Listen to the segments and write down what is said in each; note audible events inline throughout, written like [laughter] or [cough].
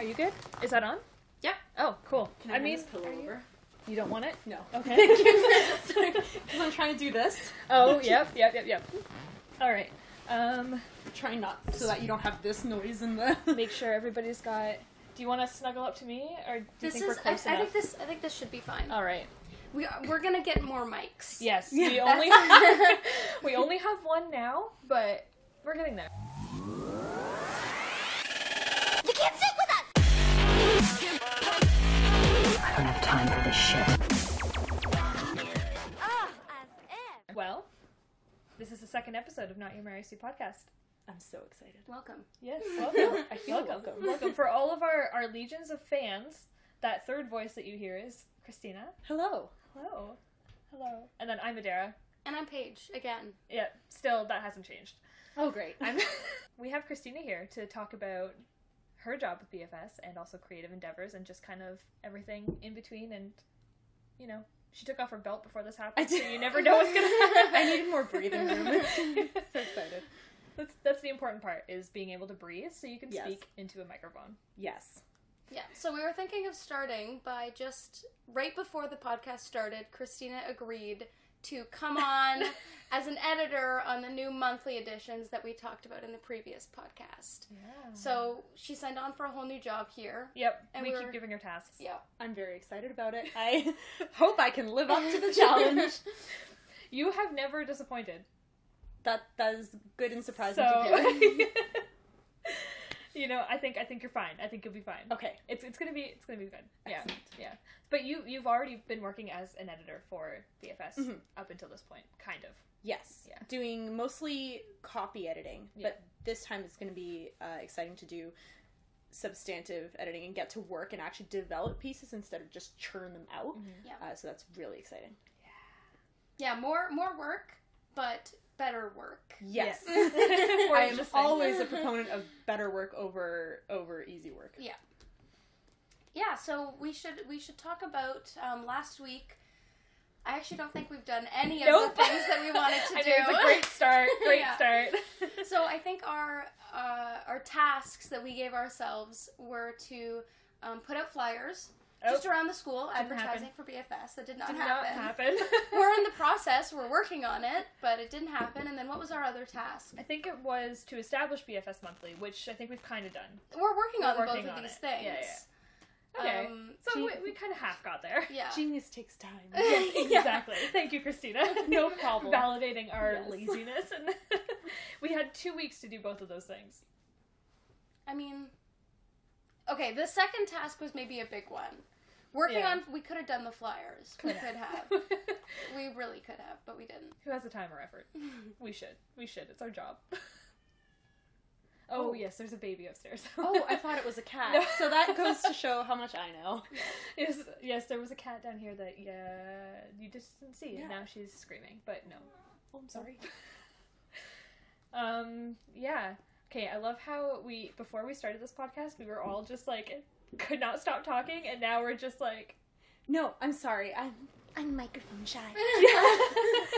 Are you good? Is that on? Yeah. Oh, cool. Can I, I, hand mean, this pillow you, over? you don't want it? No. [laughs] Okay. Because [laughs] I'm trying to do this. oh, [laughs] yep, yep, yep, yep. All right. Um, try not so that you don't have this noise in the. make sure everybody's got. Do you want to snuggle up to me, or do you This think is. we're I, close I enough? think this. I think this should be fine. All right. We are, we're gonna get more mics. Yes. Yeah, we that's- only we only have one now, but we're getting there. You can't sit time for this shit. Ah, as if. Well, this is the second episode of Not Your Mary Sue podcast. I'm so excited. Welcome. Yes, welcome. [laughs] I feel welcome. welcome. welcome. For all of our, our legions of fans, that third voice that you hear is Cristina. Hello. Hello. Hello. And then I'm Adara. And I'm Paige again. Yeah, still, that hasn't changed. Oh, great. I'm [laughs] we have Cristina here to talk about her job with BFS and also creative endeavors and just kind of everything in between and you know she took off her belt before this happened, I so did. you never know what's gonna [laughs] happen. I needed more breathing room. [laughs] [laughs] so excited. That's that's the important part is being able to breathe so you can Yes. speak into a microphone. Yes. Yeah. So we were thinking of starting by just right before the podcast started, Cristina agreed to come on [laughs] as an editor on the new monthly editions that we talked about in the previous podcast. Yeah. So she signed on for a whole new job here. Yep, And we we're- keep giving her tasks. Yeah. I'm very excited about it. [laughs] I [laughs] hope I can live up to the challenge. You have never disappointed. That that is good and surprising so, to hear. You know, I think I think you're fine. I think you'll be fine. Okay. It's it's gonna be it's gonna be good. Yeah, Excellent. yeah. But you you've already been working as an editor for BFS Mhm. up until this point, kind of. Yes. Yeah. Doing mostly copy editing, Yeah. but this time it's going to be uh, exciting to do substantive editing and get to work and actually develop pieces instead of just churn them out. Yeah. Uh, so that's really exciting. Yeah. Yeah, more more work, but better work. Yes. [laughs] [laughs] I am always a [laughs] proponent of better work over over easy work. Yeah. Yeah, so we should we should talk about um, last week. I actually don't think we've done any of Nope. the things that we wanted to do. it's a great start. Great Yeah. start. so I think our uh, our tasks that we gave ourselves were to um, put out flyers Oh, just around the school Didn't advertising for BFS. That did not did happen. not happen. [laughs] we're in the process. We're working on it, but it didn't happen. And then what was our other task? I think it was to establish BFS Monthly, which I think we've kind of done. We're working We're on working both of these it. things. Yeah, yeah. Okay, Um, so Gee- we, we kind of half got there. yeah. [laughs] Genius takes time. [laughs] Yes, Yeah. exactly. Thank you, Cristina. No problem. Validating our Yes. laziness, and we had two weeks to do both of those things. I mean, okay, the second task was maybe a big one. Working Yeah. on, we could have done the flyers. We could have. [laughs] we really could have, but we didn't. Who has the time or effort? [laughs] We should. We should. It's our job. [laughs] Oh, Oh. yes, there's a baby upstairs. Oh, I thought it was a cat. No. So that goes to show how much I know. yes, yes, there was a cat down here that yeah you just didn't see, Yeah. and now she's screaming. But no, Oh, I'm sorry. um, yeah. Okay, I love how we before we started this podcast, we were all just like could not stop talking, and now we're just like No, I'm sorry. I'm I'm microphone shy. [laughs]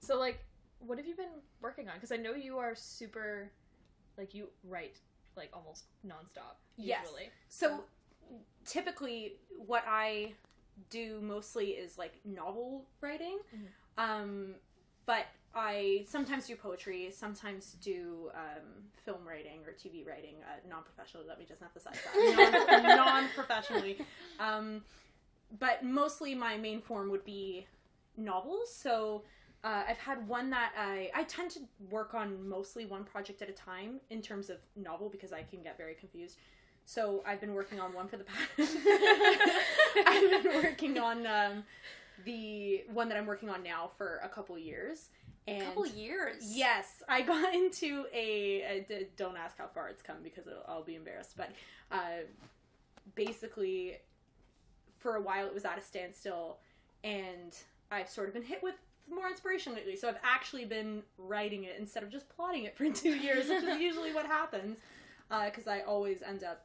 so like what have you been working on because i know you are super like you write like almost nonstop Yes. usually So typically, what I do mostly is like novel writing. Mhm. Um, but I sometimes do poetry, sometimes do um, film writing or TV writing, uh, non professionally. Let me just emphasize that non [laughs] professionally. Um, but mostly, my main form would be novels. So uh, I've had one that I I tend to work on mostly one project at a time in terms of novel because I can get very confused. So I've been working on one for the past. [laughs] I've been working on um, the one that I'm working on now for a couple years. And A couple years. Yes, I got [laughs] into a. don't ask how far it's come because it'll, I'll be embarrassed. But uh, basically, for a while it was at a standstill, and I've sort of been hit with more inspiration lately. So I've actually been writing it instead of just plotting it for [laughs] two years, which is usually what happens. Because I always end up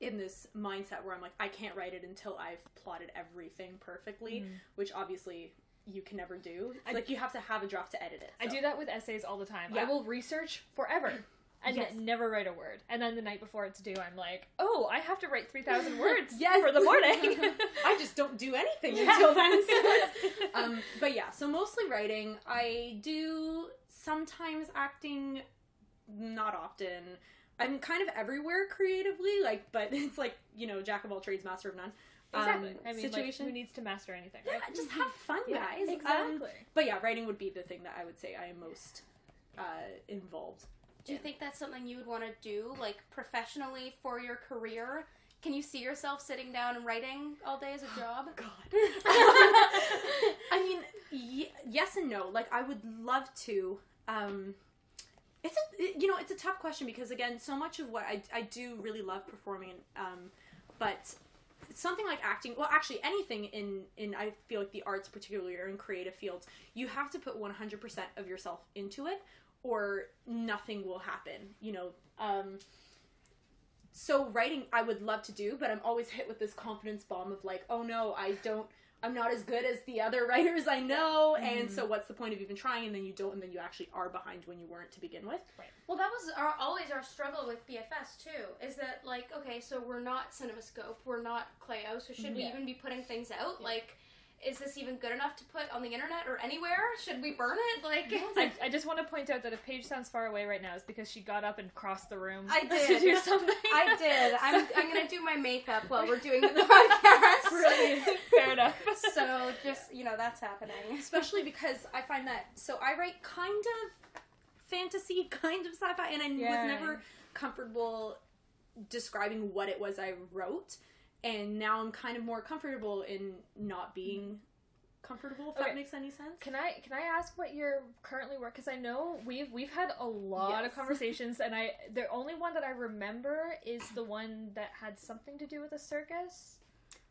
in this mindset where I'm like, I can't write it until I've plotted everything perfectly, which obviously you can never do. It's I- like you have to have a draft to edit it. i do that with essays all the time i will research forever [laughs] and Yes. never write a word. And then the night before it's due, I'm like, oh, I have to write three thousand [laughs] words Yes. for the morning. [laughs] I just don't do anything Yeah. until then. Um, but yeah, so mostly writing. I do sometimes acting, not often. I'm kind of everywhere creatively, like, but it's like you know, jack of all trades, master of none. Exactly. Um, I mean, situation. like, who needs to master anything, yeah, right? just have [laughs] fun, Yeah, guys. Um, exactly. but yeah, writing would be the thing that I would say I am most uh, involved. Do you think that's something you would want to do, like professionally for your career? Can you see yourself sitting down and writing all day as a [gasps] job? God. [laughs] I mean, y- yes and no. Like, I would love to. Um, it's a it- you know it's a tough question because again, so much of what I I do really love performing, um, but something like acting well actually anything in in i feel like the arts particularly or in creative fields you have to put 100% of yourself into it or nothing will happen you know um so writing i would love to do but i'm always hit with this confidence bomb of like oh no i don't i'm not as good as the other [laughs] writers i know and so mm-hmm. what's the point of even trying? And then you don't and then you actually are behind when you weren't to begin with. Well, that was our, always our struggle with BFS too. Is that like okay, so we're not CinemaScope, we're not Clio, so should we even be putting things out? Like, is this even good enough to put on the internet or anywhere? Should we burn it? Like, [laughs] I, I just want to point out that if Paige sounds far away right now, it's because she got up and crossed the room I [laughs] to did. do something. I did. I'm, [laughs] I'm gonna do my makeup while we're doing the podcast. Brilliant. Fair enough. So just you know that's happening. especially because I find that so I write kind of fantasy, kind of sci-fi, and I Yeah. was never comfortable describing what it was I wrote, and now I'm kind of more comfortable in not being mm-hmm. comfortable. If Okay. that makes any sense. Can I can I ask what you're currently work? Because I know we've we've had a lot of [laughs] conversations, and I the only one that I remember is the one that had something to do with a circus.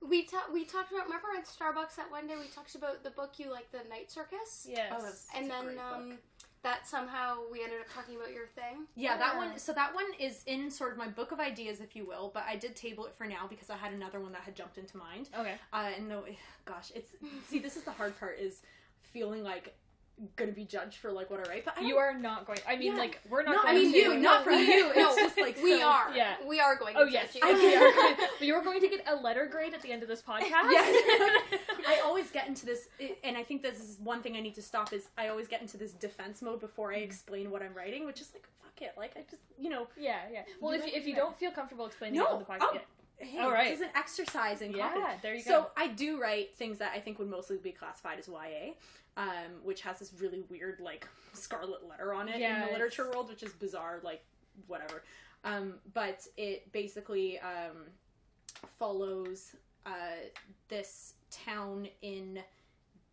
We ta- we talked about remember at Starbucks that one day we talked about the book you like the Night Circus. Yes. Oh, that's- And a then great um, book. That somehow we ended up talking about your thing. Yeah, that one. So that one is in sort of my book of ideas, if you will. But I did table it for now because I had another one that had jumped into mind. okay. Uh, and no, gosh, it's see, this is the hard part is feeling like gonna be judged for like what I write. But I You are not going. I mean, Yeah. like we're not. No, I going mean to, you, not for you. [laughs] no, It's just like we so- are. yeah. We are going oh, to Oh judge yes, you. I [laughs] we are going- [laughs] we are going to get a letter grade at the end of this podcast. Yes. I always get into this, and I think this is one thing I need to stop. Is I always get into this defense mode before I mm-hmm. explain what I'm writing, which is like fuck it, like I just you know. yeah, yeah. Well, You if you, if you don't feel comfortable explaining No, it on the podcast, oh, yeah. Hey, All right. this is an exercise in Yeah, there you go. So. I do write things that I think would mostly be classified as YA, um, which has this really weird like scarlet letter on it in the it's- literature world, which is bizarre, like whatever. Um, but it basically um, follows uh, this town in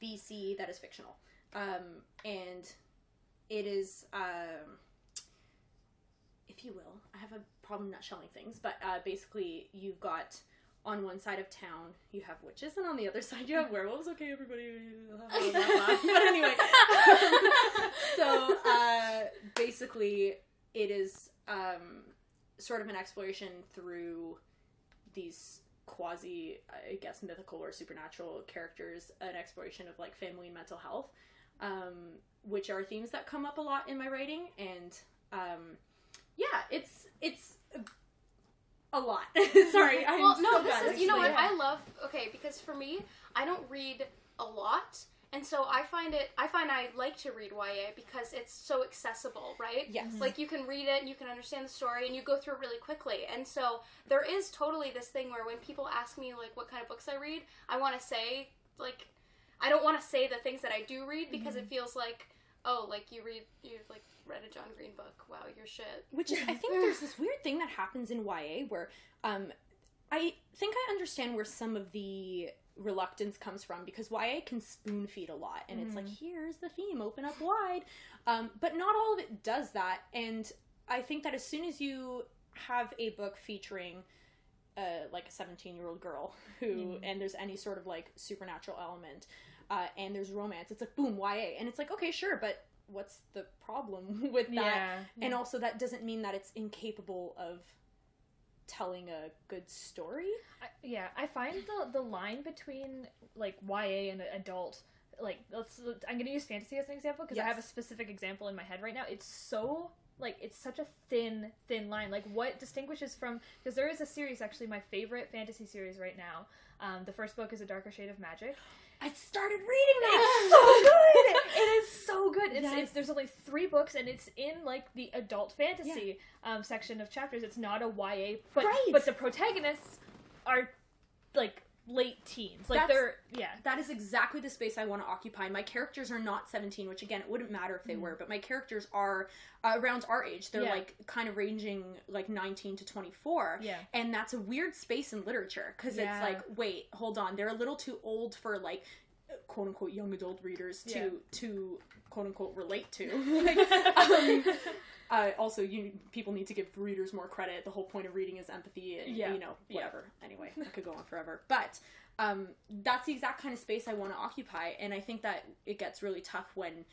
BC that is fictional, um, and it is. Um, if you will, I have a problem nutshelling things, but uh, basically, you've got on one side of town you have witches, and on the other [laughs] side you have werewolves. Okay, everybody, [laughs] but anyway, [laughs] so uh, basically, it is um, sort of an exploration through these quasi, I guess, mythical or supernatural characters, an exploration of like family and mental health, um, which are themes that come up a lot in my writing, and um, yeah, it's it's a lot. [laughs] [laughs] Sorry, I'm well, no, so this bad is you know what. I love. Okay, because for me, I don't read a lot, and so I find it. I find I like to read YA because it's so accessible, right? Yes. Like you can read it, and you can understand the story, and you go through it really quickly. And so there is totally this thing where when people ask me like what kind of books I read, I want to say like I don't want to say the things that I do read because it mm-hmm. feels like oh like you read you've like read a John Green book. Wow, you're shit. Which is, I think [laughs] there's this weird thing that happens in YA where um, I think I understand where some of the reluctance comes from because YA can spoon feed a lot and it's like, here's the theme, open up wide. Um, but not all of it does that. And I think that as soon as you have a book featuring uh, like a 17 year old girl who, and there's any sort of like supernatural element, uh, and there's romance, it's like, boom, YA. And it's like, okay, sure, but what's the problem [laughs] with that? Yeah. And also, that doesn't mean that it's incapable of telling a good story. I, yeah, I find the the line between like YA and adult, like let's. I'm gonna use fantasy as an example because I have a specific example in my head right now. It's so like it's such a thin thin line like what distinguishes from because there is a series actually my favorite fantasy series right now um, the first book is a darker shade of magic I started reading that. it's [laughs] so good it is so good it's, Yes. it's there's only three books and it's in like the adult fantasy um, section of chapters it's not a ya but Right. but the protagonists are like late teens like That's- they're yeah that is exactly the space I want to occupy. My characters are not 17, which again, it wouldn't matter if they were, but my characters are uh, around our age. They're. Yeah. like kind of ranging like 19 to 24. Yeah. And that's a weird space in literature because Yeah. it's like, wait, hold on. They're a little too old for like quote unquote young adult readers to Yeah. to quote unquote relate to. [laughs] Like, um, uh, also, you people need to give readers more credit. The whole point of reading is empathy, and Yeah. you know, Yeah. whatever. Anyway, [laughs] I could go on forever, but um, that's the exact kind of space I want to occupy, and I think that it gets really tough when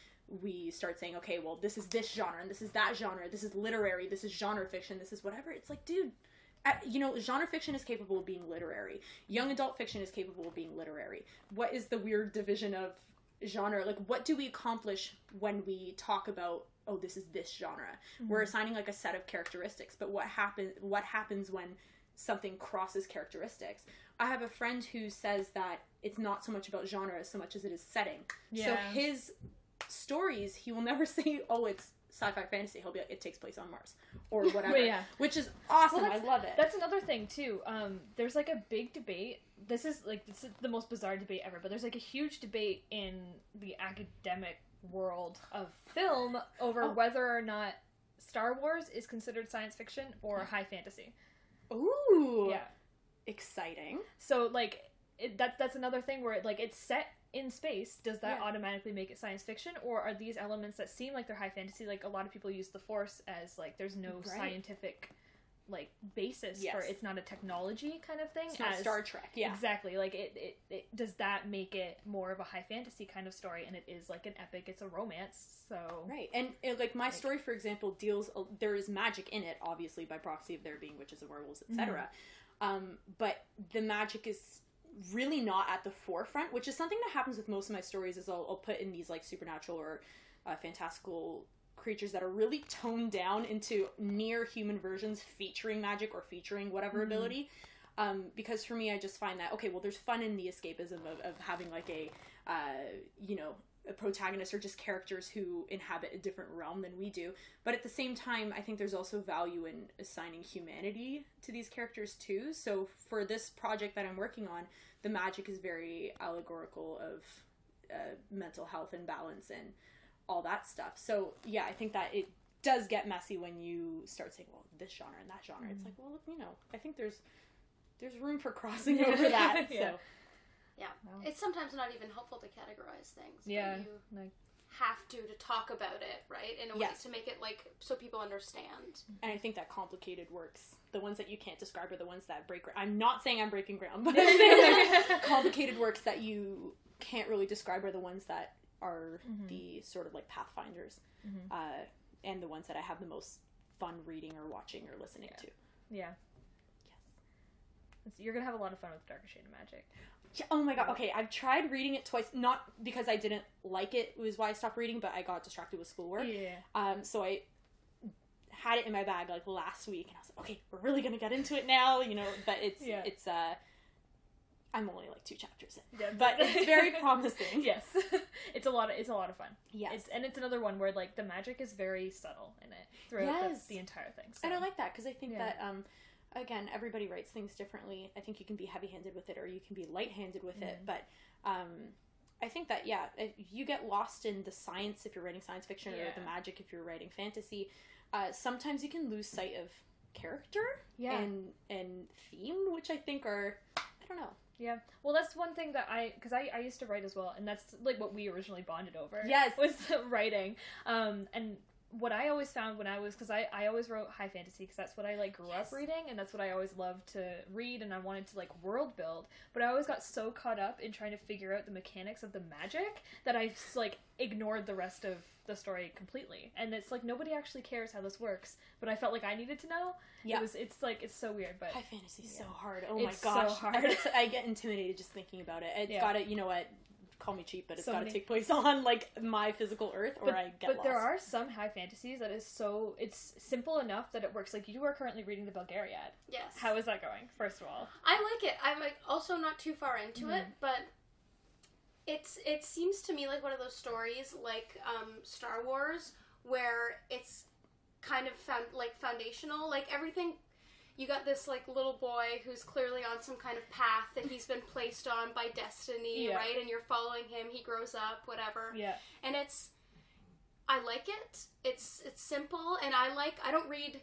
we start saying, okay, well, this is this genre, and this is that genre, this is literary, this is genre fiction, this is whatever. It's like, dude. You know, genre fiction is capable of being literary. Young adult fiction is capable of being literary. What is the weird division of genre? Like, what do we accomplish when we talk about oh this is this genre we're assigning like a set of characteristics but what happen what happens when something crosses characteristics i have a friend who says that it's not so much about genre as so much as it is setting yeah. so his stories he will [laughs] never say oh it's sci-fi fantasy he'll be like it takes place on mars or [laughs] whatever yeah. which is awesome Well, i love it That's another thing too. Um, there's like a big debate. This is like this is the most bizarre debate ever. But there's like a huge debate in the academic world of film over Oh. whether or not Star Wars is considered science fiction or high fantasy. ooh Yeah. exciting So like it, that that's another thing where like it's set in space. Does that Yeah. automatically make it science fiction, or are these elements that seem like they're high fantasy? Like a lot of people use the Force as like there's no Right. scientific like basis for it's not a technology kind of thing. it's not as- star trek yeah Exactly. Like it, it, it does that make it more of a high fantasy kind of story, and it is like an epic. It's a romance, so Right, and like my story, for example, deals. uh, There is magic in it, obviously by proxy of there being witches and werewolves, etc. Um, but the magic is really not at the forefront, which is something that happens with most of my stories. Is I'll, I'll put in these like supernatural or uh, fantastical creatures that are really toned down into near human versions, featuring magic or featuring whatever ability. Um, because for me, I just find that okay, well, there's fun in the escapism of, of having like a, uh, you know, a protagonist or just characters who inhabit a different realm than we do. But at the same time, I think there's also value in assigning humanity to these characters too. So for this project that I'm working on, the magic is very allegorical of uh, mental health and balance and all that stuff. So yeah, I think that it does get messy when you start saying, well, this genre and that genre. It's mm-hmm. like, well, you know, I think there's there's room for crossing [laughs] over that. Yeah. So Yeah. Wow. It's sometimes not even helpful to categorize things. but yeah, You like have to to talk about it, right? In a way to make it like so people understand. Mm-hmm. and I think that complicated works. The ones that you can't describe are the ones that break. I'm not saying I'm breaking ground, but I'm saying like [laughs] complicated works that you can't really describe are the ones that are Mhm. the sort of like pathfinders, Mhm. uh, and the ones that I have the most fun reading or watching or listening Yeah. to. yeah. It's- You're gonna have a lot of fun with Darker Shade of Magic. Yeah, oh my god. Okay, I've tried reading it twice. Not because I didn't like it was why I stopped reading, but I got distracted with schoolwork. Yeah. Um, so I had it in my bag like last week, and I was like, okay, we're really gonna get into it now, you know. But it's Yeah. it's uh, I'm only like two chapters in, Yeah, but it's very [laughs] promising. yes, [laughs] it's a lot of it's a lot of fun. Yes, It's and it's another one where like the magic is very subtle in it throughout Yes. the, the entire thing. So. and I like that because I think Yeah. that um, again, everybody writes things differently. I think you can be heavy-handed with it, or you can be light-handed with it. Mhm. But um, I think that yeah, if you get lost in the science if you're writing science fiction, or the magic if you're writing fantasy. Uh, sometimes you can lose sight of character yeah. and and theme, which I think are I don't know. Yeah. Well, that's one thing that I because I, I used to write as well, and that's like what we originally bonded over. Yes. [laughs] Was writing. Um, and what I always found when I was because I I always wrote high fantasy because that's what I like grew Yes. up reading, and that's what I always loved to read, and I wanted to like world build. But I always got so caught up in trying to figure out the mechanics of the magic that I just like ignored the rest of the story completely. And it's like nobody actually cares how this works, but I felt like I needed to know. Yeah. It was. It's like it's so weird, but High fantasy is so hard. Oh It's so my gosh, hard. I get, I get intimidated just thinking about it. It's Yeah. got to, you know what? call me cheap, but it's So got to many- take place [laughs] on like my physical Earth, or but, I get but lost. there are some high fantasies that is so it's simple enough that it works. Like you are currently reading the Belgariad. Yes. How is that going? First of all, I like it. I'm like also not too far into it, mm-hmm. but it's it seems to me like one of those stories like um, Star Wars where it's kind of found like foundational, like everything. You got this like little boy who's clearly on some kind of path that he's been placed on by destiny, Yeah. right? And you're following him. He grows up, whatever yeah, and it's I like it. It's it's simple, and I like. I don't read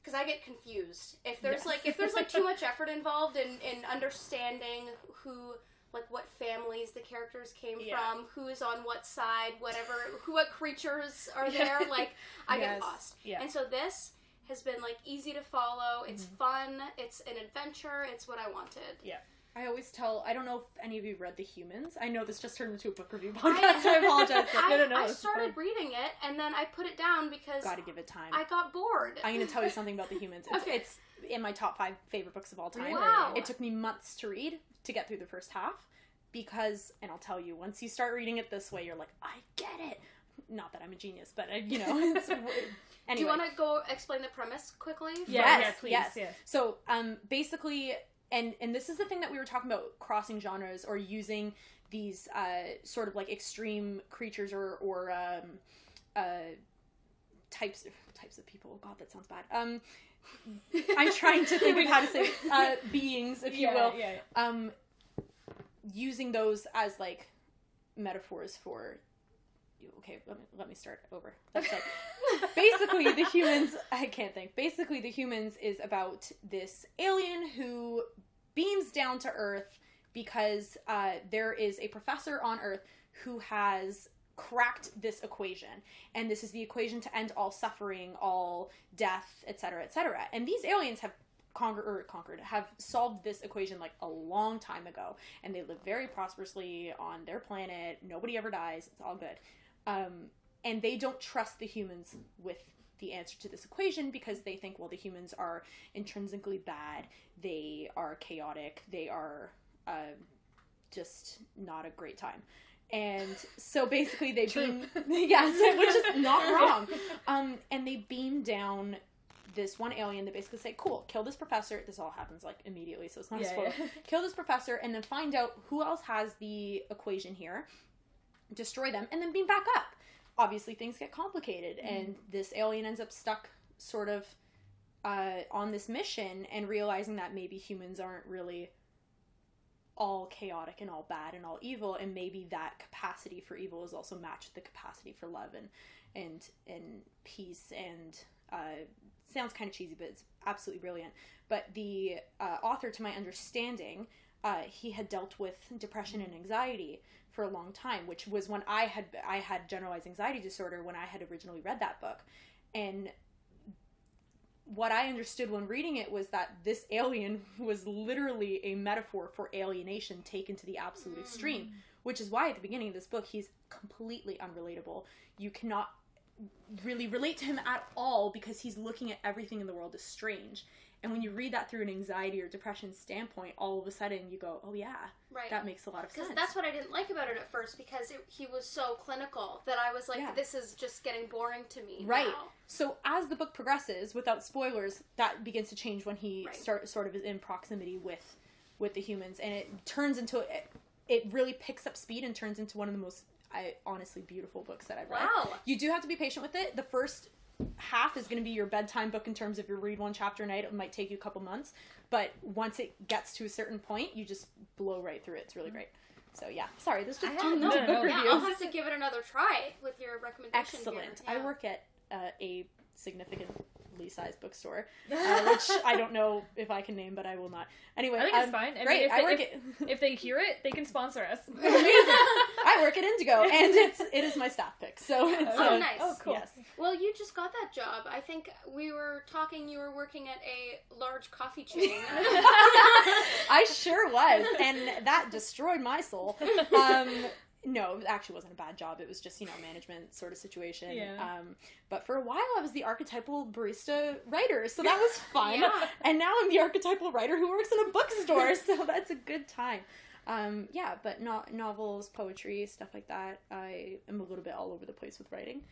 because I get confused if there's Yes. like if there's like too [laughs] much effort involved in in understanding who like what families the characters came Yeah. from, who is on what side, whatever, [laughs] who what creatures are there. Like I Yes. get lost, Yeah. and so this has been like easy to follow. It's Mm-hmm. fun. It's an adventure. It's what I wanted. Yeah. I always tell. I don't know if any of you read The Humans. I know this just turned into a book review [laughs] podcast. so I apologize. But I, No, no, no, I started reading it and then I put it down because Got to give it time. I got bored. I'm going to tell you [laughs] something about The Humans. It's, Okay. it's in my top five favorite books of all time. Wow. It took me months to read to get through the first half because, and I'll tell you, once you start reading it this way, you're like, I get it. Not that I'm a genius, but I, you know. [laughs] It's, anyway. Do you want to go explain the premise quickly? Yes, yeah, please, yes. yeah. So, um, basically, and and this is the thing that we were talking about crossing genres or using these uh, sort of like extreme creatures or or um, uh, types types of people. Oh God, that sounds bad. Um, [laughs] I'm trying to think of how to say uh, beings, if you yeah, will. yeah, Um, using those as like metaphors for. Okay, let me let me start over. That's like [laughs] basically the humans i can't think basically the humans is about this alien who beams down to earth because uh, there is a professor on earth who has cracked this equation. And this is the equation to end all suffering all death etc etc and these aliens have conquered or conquered have solved this equation like a long time ago. And they live very prosperously on their planet. Nobody ever dies. It's all good. Um, and they don't trust the humans with the answer to this equation because they think well the humans are intrinsically bad. They are chaotic. They are uh, just not a great time and so basically they beam [laughs] yes which is not [laughs] wrong. Um, and they beam down this one alien that basically say cool kill this professor. This all happens like immediately so it's not a spoiler. yeah. [laughs] kill this professor and then find out who else has the equation here. Destroy them and then beam back up. Obviously things get complicated and this alien ends up stuck sort of uh, on this mission and realizing that maybe humans aren't really all chaotic and all bad and all evil and maybe that capacity for evil is also matched the capacity for love and and and peace and uh, sounds kind of cheesy but it's absolutely brilliant. But the uh, author to my understanding uh, he had dealt with depression and anxiety for a long time which was when i had i had generalized anxiety disorder when i had originally read that book. And what I understood when reading it was that this alien [laughs] was literally a metaphor for alienation taken to the absolute hmm. extreme, which is why at the beginning of this book he's completely unrelatable. You cannot really relate to him at all because he's looking at everything in the world as strange. And when you read that through an anxiety or depression standpoint, all of a sudden you go, "Oh yeah, Right. that makes a lot of sense." that's what I didn't like about it at first because it, he was so clinical that I was like, Yeah. this is just getting boring to me. Right. now. So as the book progresses, without spoilers, that begins to change when he Right. start sort of is in proximity with with the humans, and it turns into it, it really picks up speed and turns into one of the most I honestly beautiful books that I've read. Wow. You do have to be patient with it. The first half is going to be your bedtime book in terms of you read one chapter a night. It might take you a couple months, but once it gets to a certain point, you just blow right through it. It's really great. So yeah, sorry, this just I turned have- into no, no, Yeah. I'll have to give it another try with your recommendation. Excellent. Here. I work at uh, a significantly sized bookstore, [laughs] uh, which I don't know if I can name, but I will not. Anyway, I think it's um, fine. I great. mean, if I they, work if, at [laughs] if they hear it, they can sponsor us. [laughs] I work at Indigo, and it's it is my staff pick. So it's Oh, uh, nice. Oh, cool. Yes. Well, you just got that job. I think we were talking. You were working at a large coffee chain. I sure was, and that destroyed my soul. Um, no, it actually wasn't a bad job. It was just you know management sort of situation. Yeah. Um, but for a while, I was the archetypal barista writer, so that was [laughs] fun. Yeah. And now I'm the archetypal writer who works in a bookstore, [laughs] so that's a good time. Um, yeah, but not novels, poetry, stuff like that. I am a little bit all over the place with writing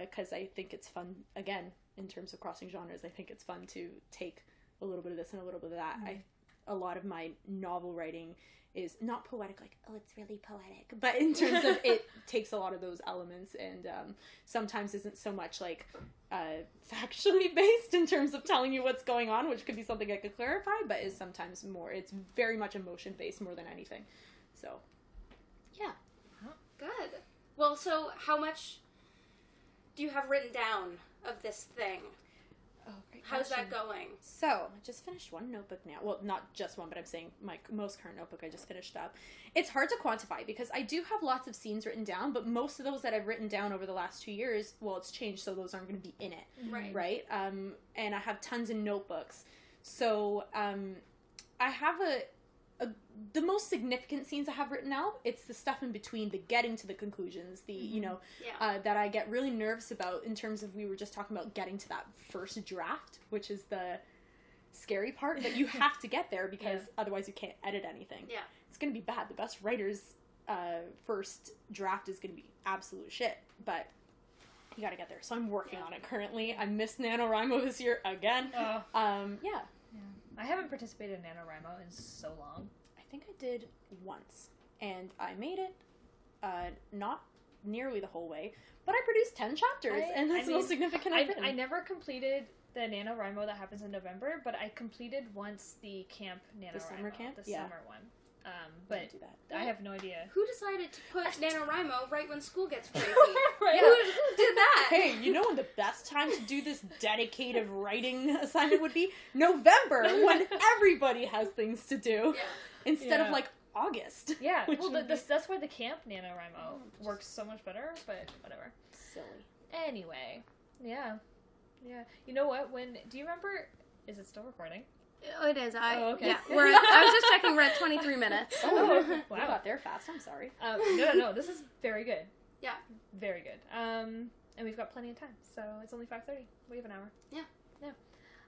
because I think it's fun. Again, in terms of crossing genres, I think it's fun to take a little bit of this and a little bit of that. I a lot of my novel writing is not poetic like oh it's really poetic but in terms of it [laughs] takes a lot of those elements and um, sometimes isn't so much like uh, factually [laughs] based in terms of telling you what's going on which could be something i could clarify but is sometimes more it's very much emotion based more than anything so yeah Good. Well, so how much do you have written down of this thing? Oh great How's that going? So I just finished one notebook now. Well, not just one, but I'm saying my most current notebook I just finished up. It's hard to quantify because I do have lots of scenes written down, but most of those that I've written down over the last two years, well, it's changed, so those aren't going to be in it, Right. right? Um, and I have tons of notebooks. So um, I have a, a the most significant scenes I have written out. It's the stuff in between, the getting to the conclusions, the you know Yeah. uh, that I get really nervous about in terms of we were just talking about getting to that first draft, which is the scary part that you [laughs] have to get there because otherwise you can't edit anything. Yeah. It's going to be bad. The best writer's uh, first draft is going to be absolute shit, but you got to get there. So I'm working Yeah. on it currently. I missed NaNoWriMo this year again. Oh, Um, yeah, I haven't participated in NaNoWriMo in so long. I think I did once, and I made it uh, not nearly the whole way, but I produced 10 chapters, I- and that's I the most significant I, I've. I never completed the NaNoWriMo that happens in November, but I completed once the camp NaNoWriMo. The summer camp? The Yeah. summer one. Um, but Don't that. I have no idea. Who decided to put [laughs] NaNoWriMo right when school gets [laughs] crazy? right? Who, who did that? [laughs] Hey, you know when the best time to do this dedicated writing assignment would be? November, when everybody has things to do, Yeah. instead of like August. Yeah, well, the, this, that's why the camp NaNoWriMo Oh, works so much better, but whatever. silly. Anyway, yeah. Yeah. You know what? When do you remember is it still recording? Oh, it is. I Oh, okay. yeah. We're, I was just checking. We're at 23 minutes. Oh, [laughs] Wow. wow. got there fast. I'm sorry. Um, no, no, no. This is very good. Yeah. Very good. Um, and we've got plenty of time, so it's only five thirty. We have an hour. Yeah. Yeah.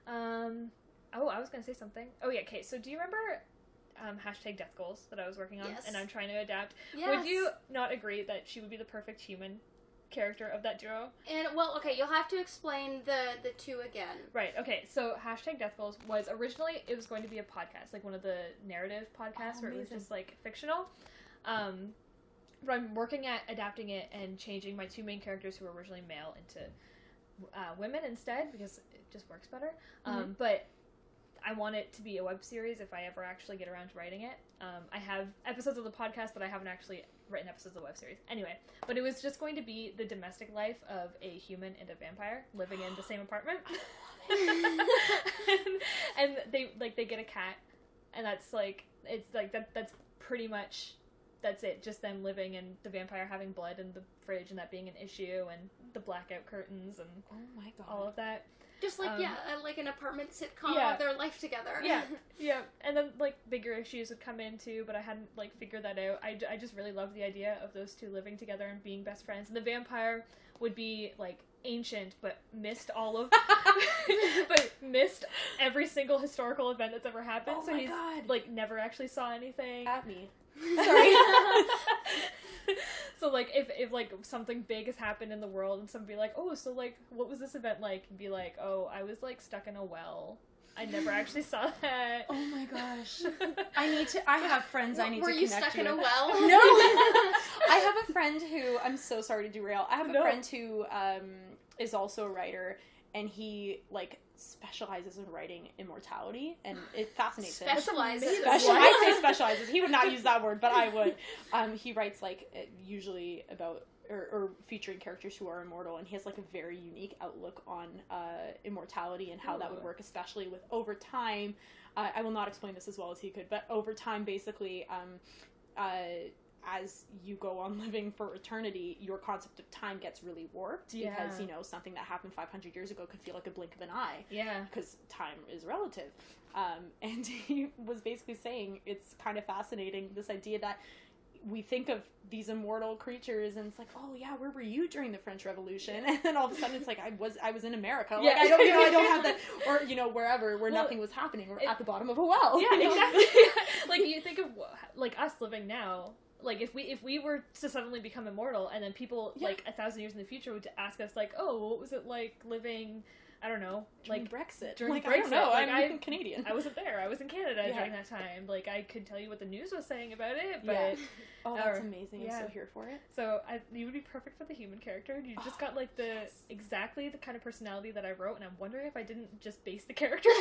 Um. Oh, I was gonna say something. Oh yeah. Okay. So do you remember? Um, hashtag death goals that I was working on, Yes. and I'm trying to adapt. Yes. Would you not agree that she would be the perfect human character of that duo? And well, okay, you'll have to explain the the two again. Right. Okay. So hashtag Death Goals was originally it was going to be a podcast, like one of the narrative podcasts Oh, where it was just like fictional. Um, but I'm working at adapting it and changing my two main characters who were originally male into uh, women instead because it just works better. Mm-hmm. Um, but I want it to be a web series if I ever actually get around to writing it. Um, I have episodes of the podcast, but I haven't actually written episodes of the web series. Anyway, but it was just going to be the domestic life of a human and a vampire living in the same apartment. [gasps] and, [laughs] and they like they get a cat, and that's like it's like that. That's pretty much that's it. Just them living and the vampire having blood in the fridge and that being an issue, and the blackout curtains and Oh my god. all of that. Just like Um, yeah, uh, like an apartment sitcom yeah. of their life together. Yeah, [laughs] yeah, and then like bigger issues would come in too, but I hadn't like figured that out. I, I just really loved the idea of those two living together and being best friends. And the vampire would be like ancient, but missed all of, [laughs] [laughs] but missed every single historical event that's ever happened. Oh so he's God. like never actually saw anything. At me. Sorry. [laughs] so like if if like something big has happened in the world and somebody be like, oh, so like what was this event like? And be like, oh, I was like stuck in a well. I never actually saw [laughs] that. Oh my gosh. [laughs] I need to. I have friends I need Were to you connect stuck in a well? No, I have a friend who I'm so sorry to derail. I have a No. friend who um, is also a writer, and he like specializes in writing immortality, and it fascinates him. Specializes. Special, I say specializes. He would not use that word, but I would. Um, he writes like uh, usually about or, or featuring characters who are immortal, and he has like a very unique outlook on uh, immortality and how that would work, especially with over time. Uh, I will not explain this as well as he could, but over time, basically, um, uh, as you go on [laughs] living for eternity, your concept of time gets really warped because you know something that happened 500 years ago could feel like a blink of an eye Yeah. because time is relative. Um, [laughs] and he was basically saying it's kind of fascinating this idea that we think of these immortal creatures and it's like oh yeah where were you during the french revolution [laughs] and then all of a sudden it's like i was i was in america like Yeah. i don't you know i don't have that or you know wherever where Well, nothing was happening or at the bottom of a well yeah, you know? exactly. like you think of like us living now. Like if we if we were to suddenly become immortal, and then people Yeah. like a thousand years in the future would ask us like, oh, what was it like living? I don't know, During like brexit during like i don't know like, i'm I- canadian I wasn't there. I was in Canada Yeah. during that time. Like I could tell you what the news was saying about it, but Yeah. [laughs] oh that's or- amazing i'm yeah. so here for it so I, you would be perfect for the human character. You just Oh, [gasps] got like the yes. exactly the kind of personality that I wrote, and I'm wondering if I didn't just base the character. [laughs]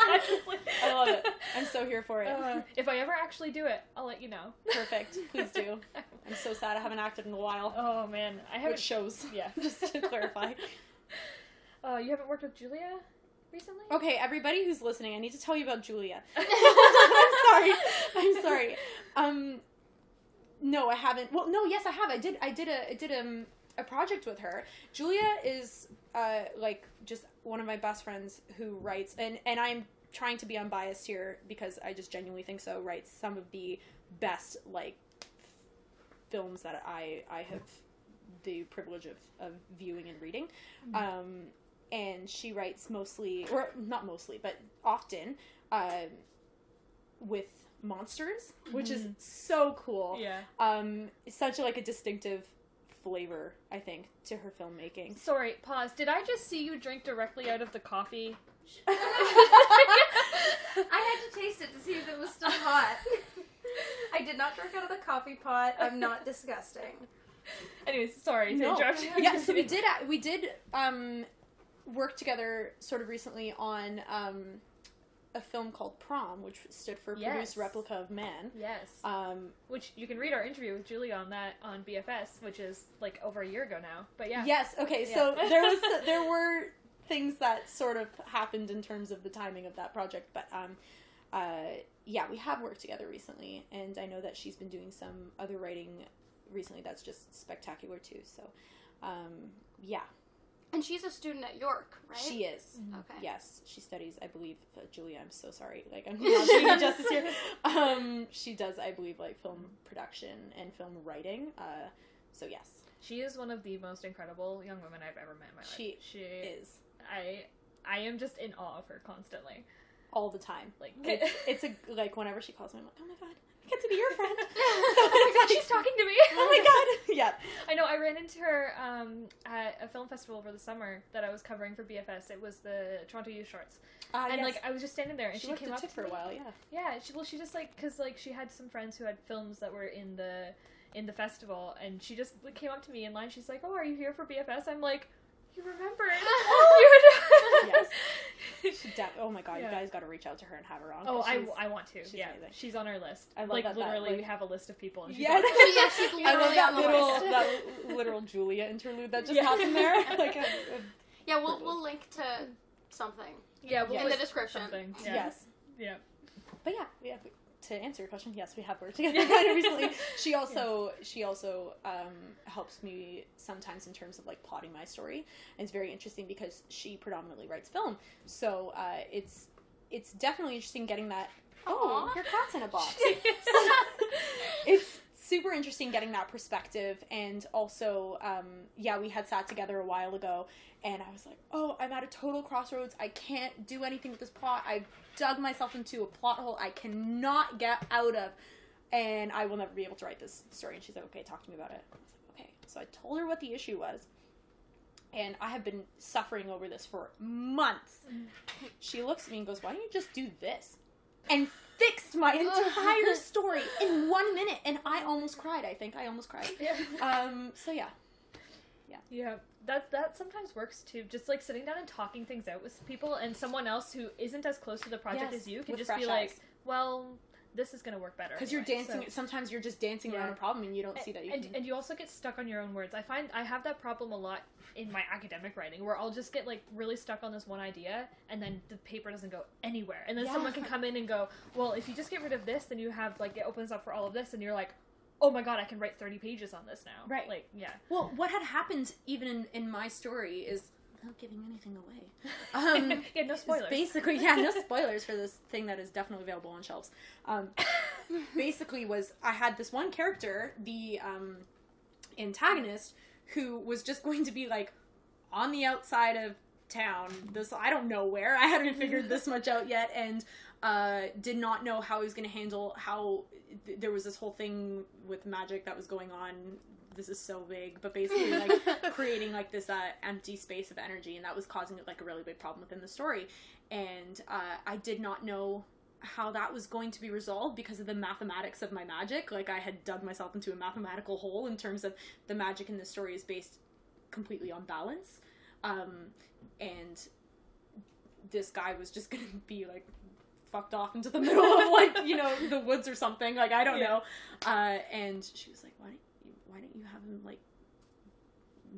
i love it i'm so here for it Uh, if I ever actually do it, I'll let you know. perfect please do [laughs] i'm so sad i haven't acted in a while Oh man, I haven't. shows [laughs] Yeah. [laughs] just to clarify Uh, you haven't worked with Julia recently? Okay, everybody who's listening, I need to tell you about Julia. I'm sorry. I'm sorry. Um, no, I haven't. Well, no, yes, I have. I did. I did a. I did um, a project with her. Julia is uh, like just one of my best friends who writes, and and I'm trying to be unbiased here because I just genuinely think so. Writes some of the best like f- films that I I have the privilege of, of viewing and reading. Um, and she writes mostly, or not mostly, but often um, with monsters, which is so cool. Yeah. Um, such like a distinctive flavor, I think, to her filmmaking. Sorry, pause. Did I just see you drink directly out of the coffee? [laughs] [laughs] I had to taste it to see if it was still hot. I did not drink out of the coffee pot. I'm not [laughs] disgusting. Anyways, sorry to No. interrupt. yeah, so we did we did um, work together sort of recently on um, a film called Prom, which stood for Yes. Produced Replica of Man. Yes. Um, which you can read our interview with Julie on that on BFS, which is like over a year ago now. But yeah. Yes. Okay. So [laughs] there was there were things that sort of happened in terms of the timing of that project, but um, uh, yeah, we have worked together recently, and I know that she's been doing some other writing recently that's just spectacular too. So, um, yeah, And she's a student at York, right? she is. Okay. Yes, she studies. I believe uh, Julia. I'm so sorry. Like I'm [laughs] not doing you justice here. Um, she does, I believe, like film production and film writing. Uh, so yes, She is one of the most incredible young women I've ever met in my life. She she is I I am just in awe of her constantly. all the time. Like It's, [laughs] it's a like whenever she calls me, I'm like, oh my god, I get to be your friend. [laughs] oh my god, she's talking to me. [laughs] oh my god, yeah. I know. I ran into her um, at a film festival over the summer that I was covering for BFS. It was the Toronto Youth Shorts, Uh, and yes. like I was just standing there, and she, she, came up for a while, yeah. Yeah, she well, she just like because like she had some friends who had films that were in the in the festival, and she just came up to me in line. She's like, "Oh, are you here for BFS?" I'm like, "You remember?" [laughs] Yes. [laughs] She de- oh my god, Yeah. you guys got to reach out to her and have her on. Oh, I, I want to. she's yeah, amazing. she's on our list. I love like that- that, literally, like- we have a list of people. And she's Yes. on- [laughs] yeah, she's I love that on the little list. that literal Julia interlude that just Yeah. happened there. [laughs] like, a, a- Yeah, we'll we'll link to something yeah, we'll In in the description. something. Yeah. yes, Yeah. but yeah, yeah. To answer your question, yes, we have worked [laughs] together kind of recently. She also she also um, helps me sometimes in terms of like plotting my story, and it's very interesting because she predominantly writes film. So uh, it's it's definitely interesting getting that. Oh, your cat's in a box. [laughs] [laughs] it's super interesting getting that perspective. And also um, yeah we had sat together a while ago and i was like oh i'm at a total crossroads. I can't do anything with this plot. I've dug myself into a plot hole i cannot get out of and i will never be able to write this story. And she's like okay talk to me about it. I was like, okay. So i told her what the issue was and i have been suffering over this for months. She looks at me and goes why don't you just do this? And fixed my entire [laughs] story in one minute and i almost cried i think i almost cried Yeah. um so yeah Yeah, Yeah. that that sometimes works too. Just like sitting down and talking things out with people, and someone else who isn't as close to the project Yes, as you can just fresh be like, "Well, this is gonna work better." because you're dancing So- sometimes you're just dancing around a problem and you don't see that you and, can and you also get stuck on your own words. I find I have that problem a lot in my academic writing, where I'll just get like really stuck on this one idea, and then the paper doesn't go anywhere. And then Yeah. someone can come in and go, "Well, if you just get rid of this, then you have like it opens up for all of this," and you're like, "Oh my god, I can write thirty pages on this now." Right. Like, yeah. well what had happened even in, in my story is without giving anything away [laughs] um yeah, no spoilers. basically yeah no spoilers for this thing that is definitely available on shelves um [laughs] basically was I had this one character, the um, antagonist, who was just going to be like on the outside of town. This I don't know where. I hadn't figured this much out yet, and uh, did not know how he was going to handle how th- there was this whole thing with magic that was going on. This is so vague, but basically like [laughs] creating like this uh, empty space of energy, and that was causing like a really big problem within the story. And uh, I did not know how that was going to be resolved because of the mathematics of my magic. Like I had dug myself into a mathematical hole in terms of the magic in the story is based completely on balance. Um, and this guy was just [laughs] gonna be like fucked off into the middle of like you know the woods or something. Like I don't Yeah. know. Uh, and she was like, "Why don't why don't you have him like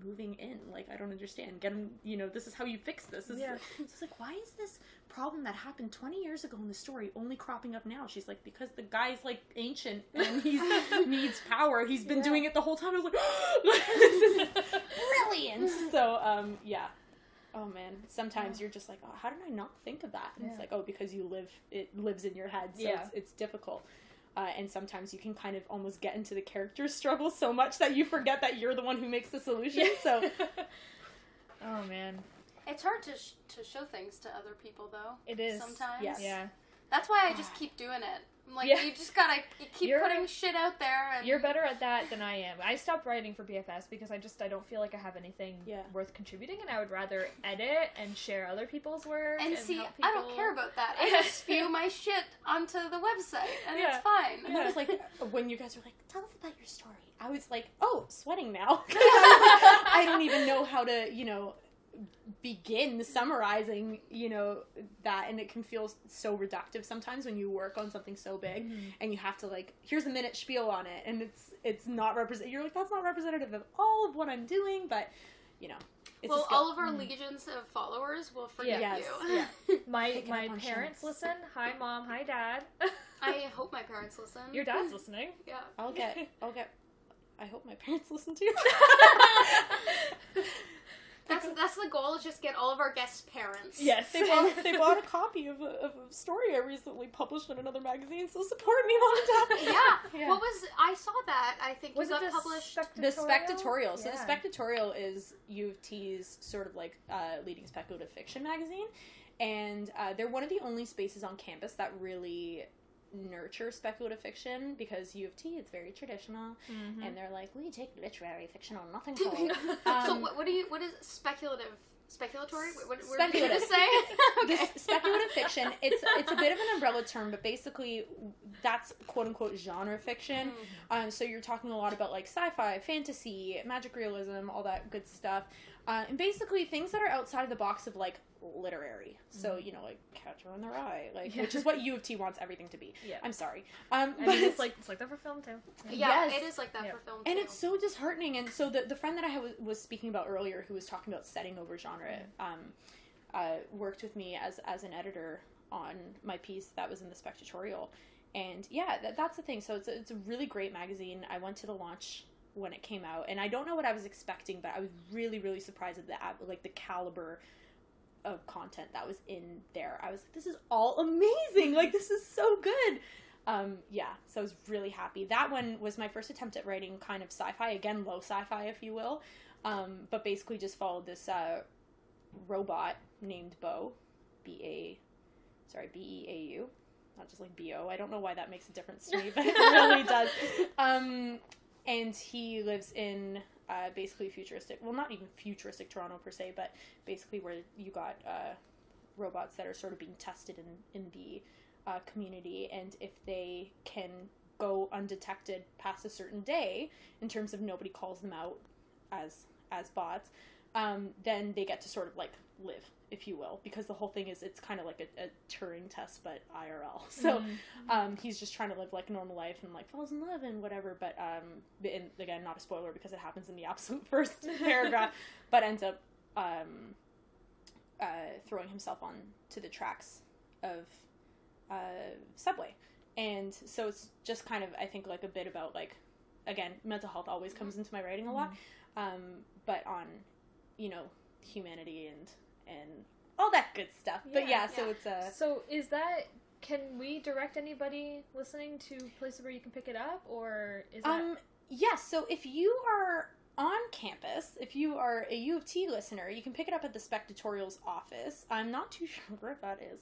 moving in? Like I don't understand. Get him. You know, this is how you fix this. this Yeah. [laughs] Is, it's like, why is this problem that happened 20 years ago in the story only cropping up now? She's like, because the guy's like ancient and [laughs] he needs power. He's been Yeah. doing it the whole time. I was like, this [gasps] is brilliant. [laughs] So um, yeah. Oh man, sometimes you're just like, oh, how did I not think of that? And it's like, oh, because you live, it lives in your head, so Yeah. it's, it's difficult. Uh, and sometimes you can kind of almost get into the character's [laughs] struggle so much that you forget that you're the one who makes the solution. So [laughs] oh man, It's hard to sh- to show things to other people though. it is. Sometimes. Yes. Yeah, That's why I just keep doing it. I'm like Yeah. you just gotta you keep You're- putting shit out there. And you're better at that than I am. I stopped writing for BFS because I just I don't feel like I have anything Yeah. worth contributing, and I would rather edit and share other people's work. And see, help I don't care about that. I just [laughs] spew my shit onto the website, and Yeah. it's fine. And I was like, when you guys were like, tell us about your story, I was like, oh, sweating now. 'Cause [laughs] I, [laughs] I don't even know how to, you know, begin summarizing, you know, that. And it can feel so reductive sometimes when you work on something so big mm-hmm. and you have to, like, here's a minute spiel on it. And it's it's not represent. You're like, that's not representative of all of what I'm doing, but, you know. It's well, all of our mm-hmm. legions of followers will forgive Yeah. Yes, you. yeah. [laughs] My Pick my parents listen. Hi mom. Hi dad. I [laughs] hope my parents listen. Your dad's listening. [laughs] Yeah. I'll get, I'll get, I hope my parents listen to you. That's that's the goal. Is just get all of our guests' parents. Yes. they bought they [laughs] bought a copy of a, of a story I recently published in another magazine, so support me, mom and dad. Yeah. [laughs] Yeah. What was I saw that? I think Was it the published. The spectatorial. So Yeah. the spectatorial is U of T's sort of like uh, leading speculative fiction magazine, and uh, they're one of the only spaces on campus that really nurture speculative fiction because U of T it's very traditional, Mhm. and they're like we take literary fiction on nothing [laughs] cold. so Um, what, what do you? What is speculative? Speculatory? What, what, Speculative. Say? [laughs] [laughs] this speculative fiction it's it's a bit of an umbrella term but basically that's quote unquote genre fiction um, so you're talking a lot about like sci-fi fantasy magic realism all that good stuff uh, and basically things that are outside of the box of like literary so you know like catcher in the rye like Yeah. which is what u of t wants everything to be Yeah. i'm sorry um, I but mean, it's [laughs] like it's like that for film too. Yeah, Yes. it is like that Yeah. for film and it's so disheartening and so the, the friend that i was, was speaking about earlier who was talking about setting over genre um, uh, worked with me as, as an editor on my piece that was in the spectatorial and yeah that, that's the thing so it's a, it's a really great magazine i went to the launch when it came out and i don't know what i was expecting but i was really really surprised at the like the caliber of content that was in there i was like this is all amazing like this is so good um, yeah, so I was really happy. That one was my first attempt at writing kind of sci-fi, again, low sci-fi, if you will. Um, but basically just followed this uh, robot named Bo, B A, sorry, B E A U, not just like B O. I don't know why that makes a difference to me, but it really [laughs] does. Um, and he lives in uh, basically futuristic, well, not even futuristic Toronto per se, but basically where you got uh, robots that are sort of being tested in in the uh, community, and if they can go undetected past a certain day, in terms of nobody calls them out as as bots, um, then they get to sort of like live, if you will, because the whole thing is it's kind of like a, a Turing test, but IRL. [laughs] So um, he's just trying to live like a normal life and like falls in love and whatever. But um, and again, not a spoiler because it happens in the absolute [laughs] first [laughs] paragraph, but ends up um, uh, throwing himself on to the tracks of uh, subway, and so it's just kind of I think like a bit about like again mental health always comes into my writing a lot, um, but on you know humanity and and all that good stuff. But Yeah, yeah, so it's a So is that can we direct anybody listening to places where you can pick it up, or is that Um, yes. So if you are on campus, if you are a U of T listener, you can pick it up at the Spectatorials office. I'm not too [laughs] sure where that is.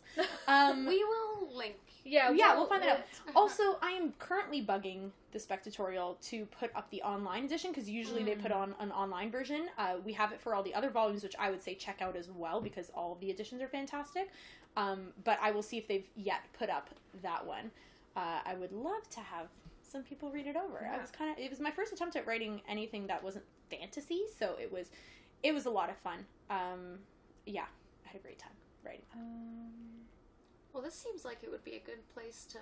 Um, [laughs] We will link. yeah, yeah, we'll find that out. Also, I am currently bugging the Spectatorial to put up the online edition because usually they put on an online version. Uh, we have it for all the other volumes, which I would say check out as well because all of the editions are fantastic. Um, but I will see if they've yet put up that one. Uh, I would love to have some people read it over. I was kind of it was my first attempt at writing anything that wasn't fantasy, so it was it was a lot of fun. Um, yeah, I had a great time writing. Um, Well, this seems like it would be a good place to.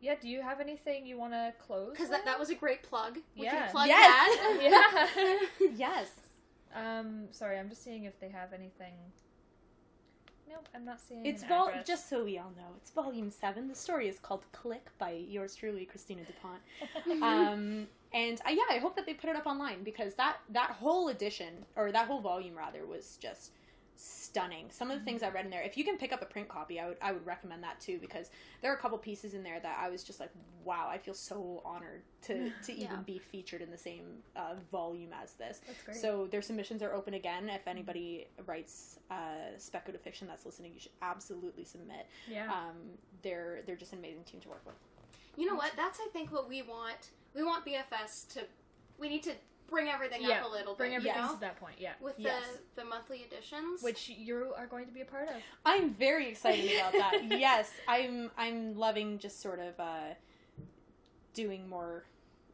yeah. Do you have anything you want to close? Because that, that was a great plug. We Yeah. can plug Yes. that. [laughs] yeah. [laughs] yes. um, sorry, I'm just seeing if they have anything. Nope, I'm not seeing. It's vol- address. just so we all know, it's volume seven. The story is called "Click" by yours truly, Cristina DaPonte. [laughs] um, and uh, yeah, I hope that they put it up online because that that whole edition or that whole volume rather was just stunning. Some of the things I read in there, if you can pick up a print copy, I would I would recommend that too because there are a couple pieces in there that I was just like, wow, I feel so honored to [laughs] to even Yeah. be featured in the same uh, volume as this. That's great. So their submissions are open again. If anybody writes uh, speculative fiction that's listening, you should absolutely submit. yeah. Um, they're they're just an amazing team to work with. You know what? That's I think what we want. We want BFS to. We need to bring everything yeah. up a little Bring bit. Bring everything you know? to that point. Yeah. With Yes. the the monthly editions. Which you are going to be a part of. I'm very excited about that. [laughs] yes, I'm I'm loving just sort of uh, doing more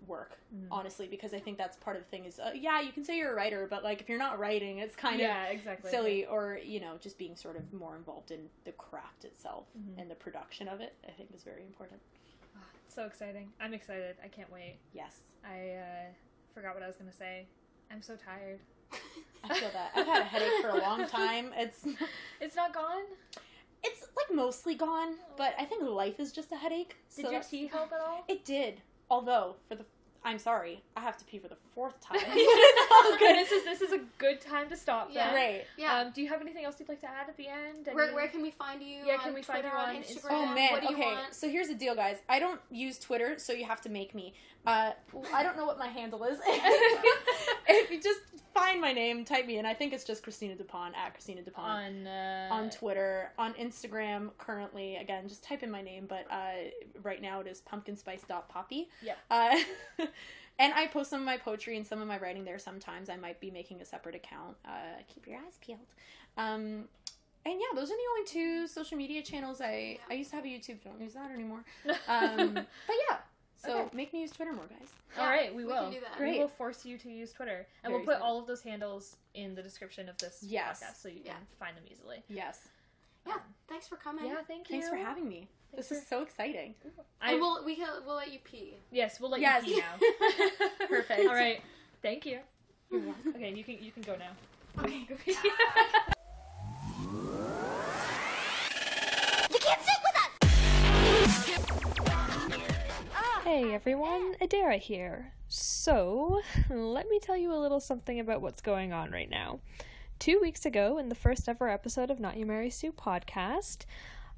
work Mhm. honestly because I think that's part of the thing is uh, yeah you can say you're a writer but like if you're not writing it's kind of yeah, exactly. silly or you know just being sort of more involved in the craft itself Mhm. and the production of it I think is very important. So exciting. I'm excited. I can't wait. Yes. I uh, forgot what I was going to say. I'm so tired. I feel that. I've had a headache for a long [laughs] time. It's It's not gone? it's like mostly gone, but I think life is just a headache. Did so your tea help at all? It did. Although for the I'm sorry, I have to pee for the fourth time. [laughs] [laughs] it's all. This is this is a good time to stop. Yeah. Then. Great. yeah. Um, do you have anything else you'd like to add at the end? where, Any- where can we find you? Yeah, on can we find Twitter, you on Instagram? Instagram? Oh man. What do you okay. want? So here's the deal, guys. I don't use Twitter, so you have to make me. Uh, I don't know what my handle is. [laughs] [laughs] if you just find my name, type me in. I think it's just Cristina DaPonte at Cristina DaPonte. on uh, on Twitter, on Instagram currently. Again, just type in my name, but uh, right now it is pumpkinspice.papi. Yep. Uh, [laughs] and I post some of my poetry and some of my writing there sometimes. I might be making a separate account. Uh, keep your eyes peeled. Um, and yeah, those are the only two social media channels I I used to have a YouTube. Don't use that anymore. Um, but yeah, so Okay. make me use Twitter more, guys. All right, we we will. can do that. We will force you to use Twitter, and Very we'll put excited. all of those handles in the description of this Yes. podcast, so you can Yeah. find them easily. Yes. Yeah. Um, thanks for coming. Yeah, thank you. Thanks for having me. Thanks this is so exciting. I, And we'll we can, we'll let you pee. yes, we'll let Yes. you pee now. [laughs] Perfect. all right, thank you. You're. Okay, you can you can go now. Okay. [laughs] Hey everyone, Adara here. So, let me tell you a little something about what's going on right now. Two weeks ago, in the first ever episode of Not Your Mary Sue podcast,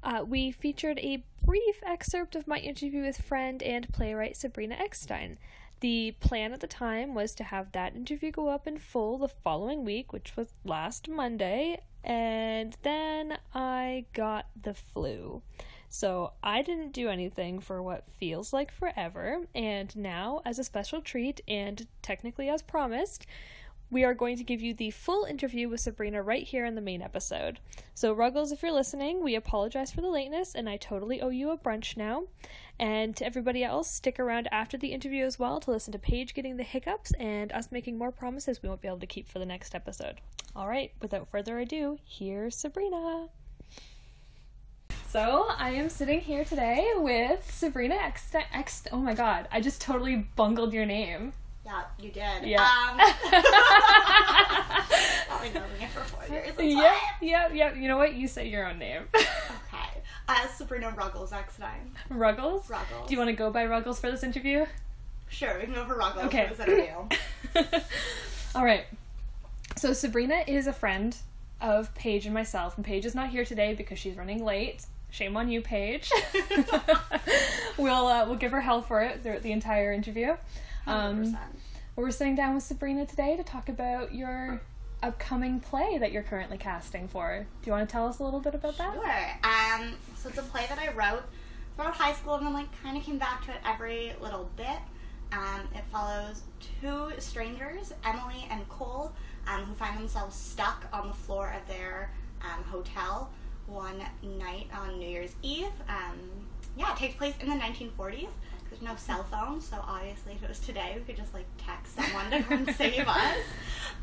uh, we featured a brief excerpt of my interview with friend and playwright Sabryna Ekstein. The plan at the time was to have that interview go up in full the following week, which was last Monday, and then I got the flu. So I didn't do anything for what feels like forever, and now, as a special treat and technically as promised, we are going to give you the full interview with Sabryna right here in the main episode. So, Ruggles, if you're listening, we apologize for the lateness, and I totally owe you a brunch now. And to everybody else, stick around after the interview as well to listen to Paige getting the hiccups and us making more promises we won't be able to keep for the next episode. All right, without further ado, here's Sabryna. So I am sitting here today with Sabryna Ext. Ext- oh my god, I just totally bungled your name. Yeah, you did. Yeah. Um, [laughs] [laughs] I've been knowing it for four years. That's yeah, why. yeah, yeah. You know what? You say your own name. Okay. Uh, Sabryna Ruggles, X9. Ruggles. Ruggles. Do you want to go by Ruggles for this interview? Sure, we can go for Ruggles Okay. for this interview. [laughs] All right. So Sabryna is a friend of Paige and myself, and Paige is not here today because she's running late. Shame on you, Paige. [laughs] [laughs] we'll uh, we'll give her hell for it throughout the entire interview. Um, 100%. we're sitting down with Sabryna today to talk about your upcoming play that you're currently casting for. Do you want to tell us a little bit about that? Sure. Um, so it's a play that I wrote throughout high school and then like kind of came back to it every little bit. Um, it follows two strangers, Emily and Cole, um, who find themselves stuck on the floor of their um, hotel one night on New Year's Eve. Um, yeah, it takes place in the 1940s. There's no cell phones, so obviously if it was today, we could just like text someone to come save [laughs] us.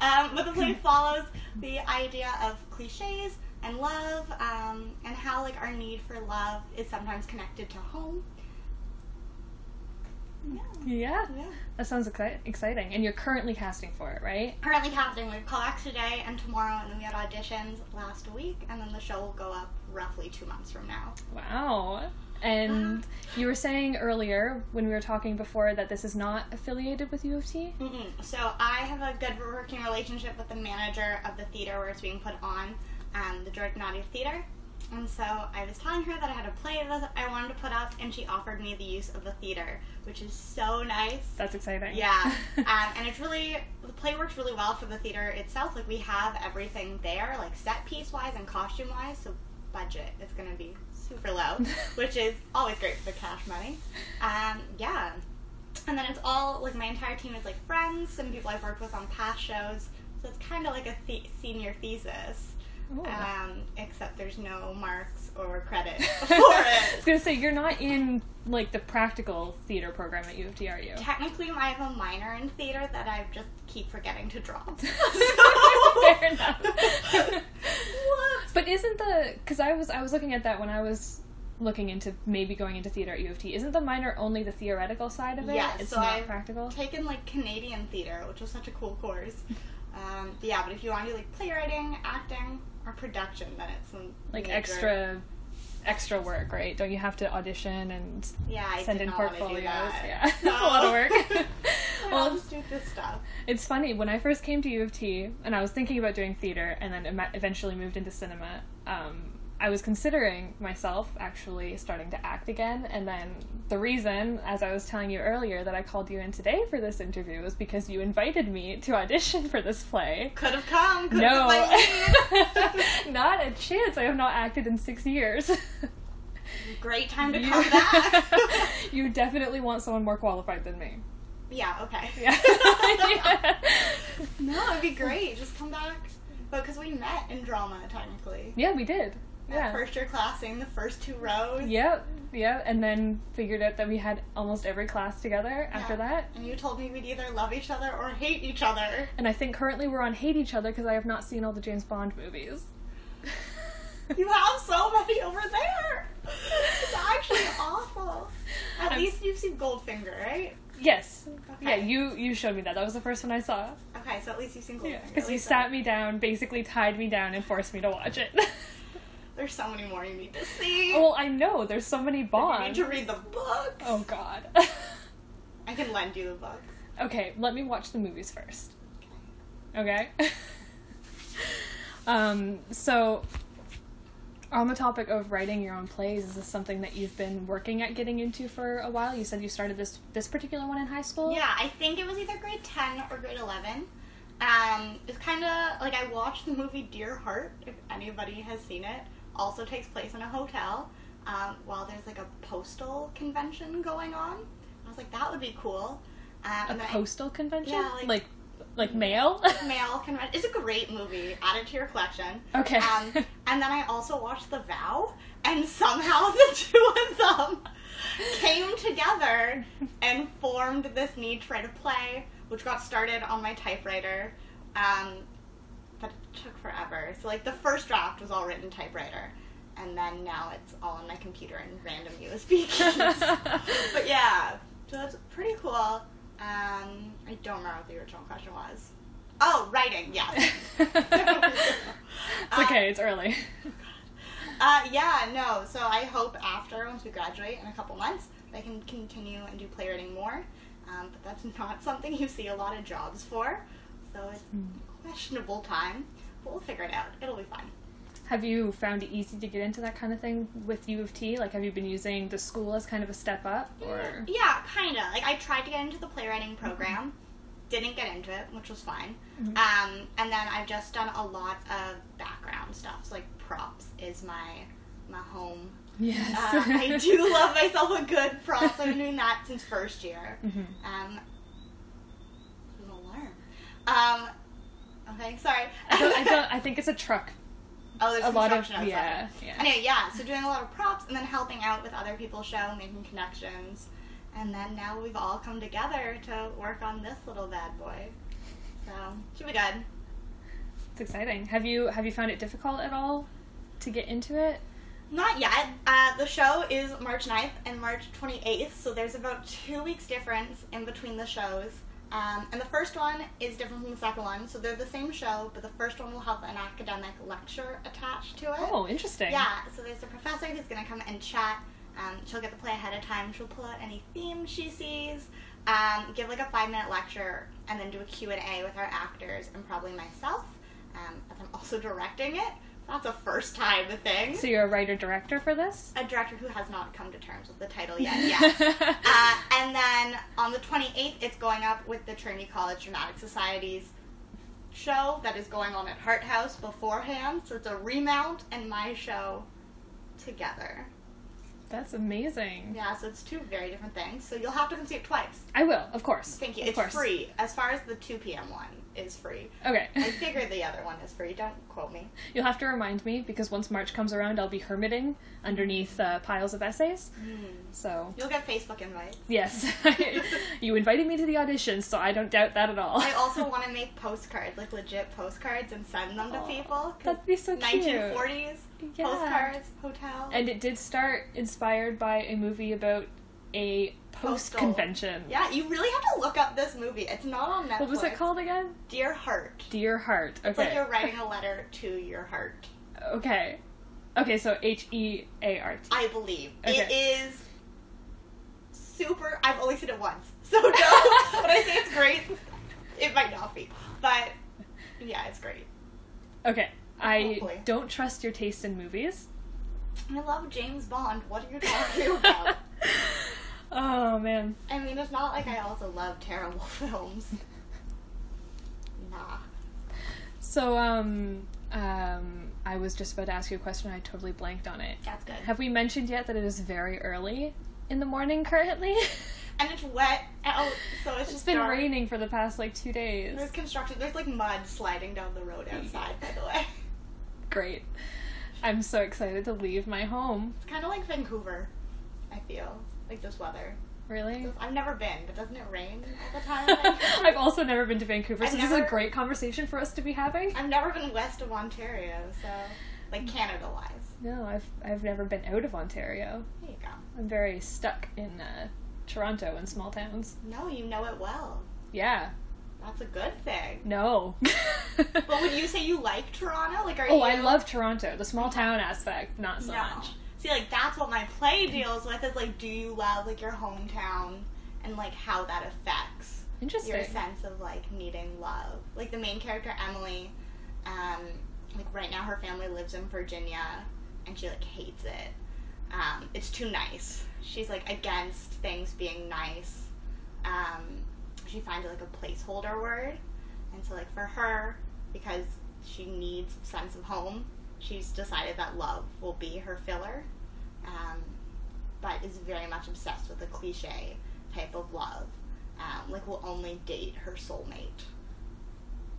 Um, but the play follows the idea of cliches and love, um, and how like our need for love is sometimes connected to home. Yeah, Yeah, yeah. that sounds exci- exciting. And you're currently casting for it, right? Currently casting. We have callbacks today and tomorrow, and then we had auditions last week, and then the show will go up roughly two months from now. Wow. And you were saying earlier when we were talking before that this is not affiliated with U of T. Mm-mm. So I have a good working relationship with the manager of the theater where it's being put on, um, the Jordan Audio Theater. And so I was telling her that I had a play that I wanted to put up, and she offered me the use of the theater, which is so nice. That's exciting. Yeah, [laughs] um, and it's really the play works really well for the theater itself. Like we have everything there, like set piece wise and costume wise. So budget is going to be super low, [laughs] which is always great for the cash money. Um, yeah, and then it's all like my entire team is like friends, some people I've worked with on past shows. So it's kind of like a the- senior thesis. Um, except there's no marks or credit [laughs] for it. I was gonna say you're not in like the practical theater program at U of T, are you? Technically, I have a minor in theater that I just keep forgetting to drop. [laughs] Fair enough. But isn't the because I was I was looking at that when I was looking into maybe going into theater at U of T. Isn't the minor only the theoretical side of it? Yeah, it's so not I've practical. taken like Canadian theater, which was such a cool course. [laughs] Um, but yeah, but if you want to do like playwriting, acting, or production, then it's like major- extra extra work, right? Don't you have to audition and Yeah, I send in not wanna do portfolios? that. Yeah, [laughs] that's a lot of work. [laughs] I'll [laughs] well, just do this stuff. It's funny when I first came to U of T and I was thinking about doing theater and then eventually moved into cinema. Um, I was considering myself actually starting to act again, and then the reason, as I was telling you earlier, that I called you in today for this interview was because you invited me to audition for this play. Could have come. Could No, have [laughs] not a chance. I have not acted in six years. [laughs] Great time to You- come back. [laughs] you definitely want someone more qualified than me. yeah. Okay. Yeah. Yeah. No, it'd be great. Just come back. But because we met in drama, technically. Yeah, we did. Yeah. First year classing, the first two rows. Yep, yep. And then figured out that we had almost every class together after that. And you told me we'd either love each other or hate each other. And I think currently we're on Hate Each Other because I have not seen all the James Bond movies. [laughs] You have so [laughs] many over there. It's actually awful. At I'm- least you've seen Goldfinger, right? yes. Okay. Yeah, you you showed me that. That was the first one I saw. Okay, so at least you've seen Goldfinger. Yeah, because you least sat me down, basically tied me down, and forced me to watch it. [laughs] There's so many more you need to see. well, I know there's so many bonds. you need to read the books. Oh God. [laughs] I can lend you the books. okay, let me watch the movies first. Okay. [laughs] um. So. On the topic of writing your own plays, is this something that you've been working at getting into for a while? You said you started this this particular one in high school. Yeah, I think it was either grade 10 or grade 11. Um, it's kind of like I watched the movie Dear Heart, if anybody has seen it. Also takes place in a hotel um, while there's like a postal convention going on. I was like, that would be cool. Um, A then I- postal convention? Yeah, like- like like mail? [laughs] mail convention. It's a great movie. Add it to your collection. okay. Um, [laughs] and then I also watched The Vow, and somehow [laughs] the two of them came together and formed this need to write a play, which got started on my typewriter. Um, but it took forever. So, like, the first draft was all written typewriter, and then now it's all on my computer in random USB [laughs] keys. but yeah, so that's pretty cool. Um, I don't remember what the original question was. Oh, writing, yes. [laughs] it's okay, it's early. [laughs] Uh, yeah, no. So I hope after, once we graduate in a couple months, I can continue and do playwriting more. Um, but that's not something you see a lot of jobs for. So it's Hmm. Questionable time. But we'll figure it out. It'll be fine. Have you found it easy to get into that kind of thing with U of T? Like, have you been using the school as kind of a step up, or Yeah, kind of. Like I tried to get into the playwriting program, didn't get into it, which was fine. Um, and then I've just done a lot of background stuff. So like props is my my home. yes? Uh, I [laughs] do love myself a good props. I've been doing that since first year. Mhm. Um, an alarm. Um, okay, sorry. I don't, I don't. I think it's a [laughs] truck. oh, there's A lot of outside. yeah, yeah. Anyway, yeah, so doing a lot of props and then helping out with other people's show, making connections. And then now we've all come together to work on this little bad boy. So, should be good. It's exciting. Have you have you found it difficult at all to get into it? Not yet. Uh, the show is March 9th and March 28th, so there's about two weeks difference in between the shows. Um, and the first one is different from the second one, so they're the same show, but the first one will have an academic lecture attached to it. Oh, interesting. Yeah, so there's a professor who's going to come and chat. Um, she'll get the play ahead of time. She'll pull out any themes she sees, um, give like a five minute lecture, and then do a Q&A with our actors and probably myself, um, as I'm also [laughs] directing it. That's a first time thing. So you're a writer director for this? A director who has not come to terms with the title yet, [laughs] yes. uh, and then on the 28th, it's going up with the Trinity College Dramatic Society's show that is going on at Hart House beforehand. So it's a remount and my show together. That's amazing. Yeah, so it's two very different things. So you'll have to come see it twice. I will, of course. Thank you. Of it's course. free. As far as the 2 p.m. one is free. Okay. I figured the other one is free. Don't quote me. You'll have to remind me because once March comes around, I'll be hermiting underneath uh, piles of essays. So You'll get Facebook invites. yes, [laughs] you invited me to the audition, so I don't doubt that at all. I also [laughs] want to make postcards, like legit postcards, and send them to people. That'd be so cute. 1940s Yeah. postcards, hotel. And it did start inspired by a movie about a post convention. yeah, you really have to look up this movie. It's not on Netflix. What was it called again? Dear Heart. Dear Heart. It's like Okay. you're writing a letter to your heart. Okay. Okay, so H E A R T. I believe Okay. it is super. I've only seen it once, [laughs] so no. when I say it's great, it might not be, but yeah, it's great. Okay. I Hopefully. don't trust your taste in movies. I love James Bond. What are you talking about? [laughs] oh man. I mean, it's not like I also love terrible [laughs] films. Nah. So um um I was just about to ask you a question I totally blanked on it. That's good. Have we mentioned yet that it is very early in the morning currently? [laughs] And it's wet out, so it's it's just been dark. raining for the past like 2 days. There's construction. There's like mud sliding down the road outside. By the way, [laughs] Great. I'm so excited to leave my home. it's kind of like Vancouver. I feel like this weather. Really? I've never been, but doesn't it rain all the time? [laughs] I've also never been to Vancouver, I've so this is a great conversation for us to be having. I've never been west of Ontario, so like Canada wise. No, I've I've never been out of Ontario. There you go. I'm very stuck in uh, Toronto and small towns. No, you know it well. Yeah. That's a good thing. No. But would you [laughs] say you like Toronto? Like, are oh, you? I love Toronto. The small town aspect, not so no. much. See, like that's what my play deals with. Is like, do you love like your hometown and like how that affects your sense of like needing love. Like the main character Emily, um, like right now her family lives in Virginia and she like hates it. Um, it's too nice. She's like against things being nice. Um, she finds like a placeholder word, and so like for her, because she needs sense of home, she's decided that love will be her filler. Um, but is very much obsessed with the cliche type of love um, like will only date her soulmate.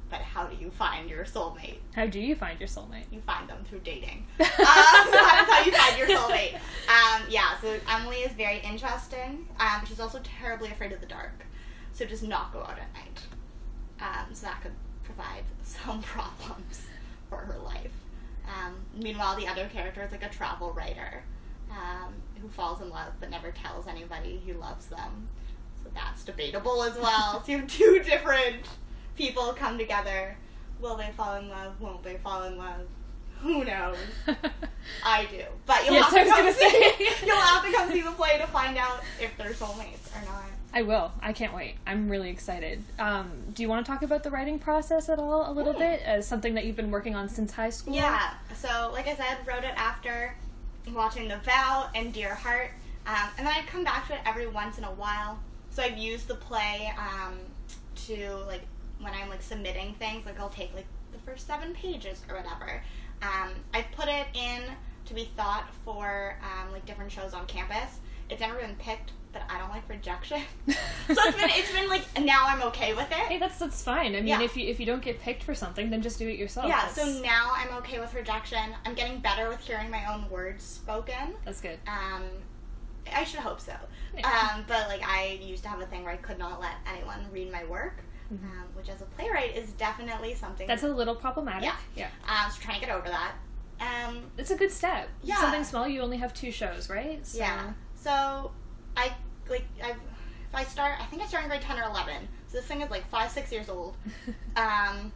But how do you find your soulmate? How do you find your soulmate? You find them through dating. [laughs] um, [laughs] that's how you find your soulmate. Um, yeah, so Emily is very interesting. Um, she's also terribly afraid of the dark, so does not go out at night. Um, so that could provide [laughs] some problems for her life. Um, meanwhile, the other character is like a travel writer um, who falls in love but never tells anybody he loves them. So that's debatable as well. so you have two [laughs] different people come together. Will they fall in love? Won't they fall in love? Who knows? [laughs] I do. But you'll Yes, have to come see [laughs] you'll have to come see the play to find out if they're soulmates or not. I will. I can't wait. I'm really excited. Um, do you want to talk about the writing process at all a little bit as something that you've been working on since high school? Yeah. So, like I said, wrote it after watching The Vow and Dear Heart, um, and then I'd come back to it every once in a while. So I've used the play um, to like when I'm like submitting things, like I'll take like the first seven pages or whatever. Um, I've put it in to be thought for um, like different shows on campus. It's never been picked, but I don't like rejection. [laughs] so it's been it's been like now I'm okay with it. Hey, that's that's fine. I mean, Yeah. if you if you don't get picked for something, then just do it yourself. Yeah, That's, so now I'm okay with rejection. I'm getting better with hearing my own words spoken. that's good. Um, I should hope so. Yeah. Um, but like I used to have a thing where I could not let anyone read my work, um, which as a playwright is definitely something. Mm-hmm. That's a little problematic. Yeah. Yeah. um, so trying to get over that. Um, It's a good step. Yeah. Something small. You only have two shows, right? So- yeah. So I like I if I start I think I started in grade ten or eleven. So this thing is like five six years old. [laughs] Um,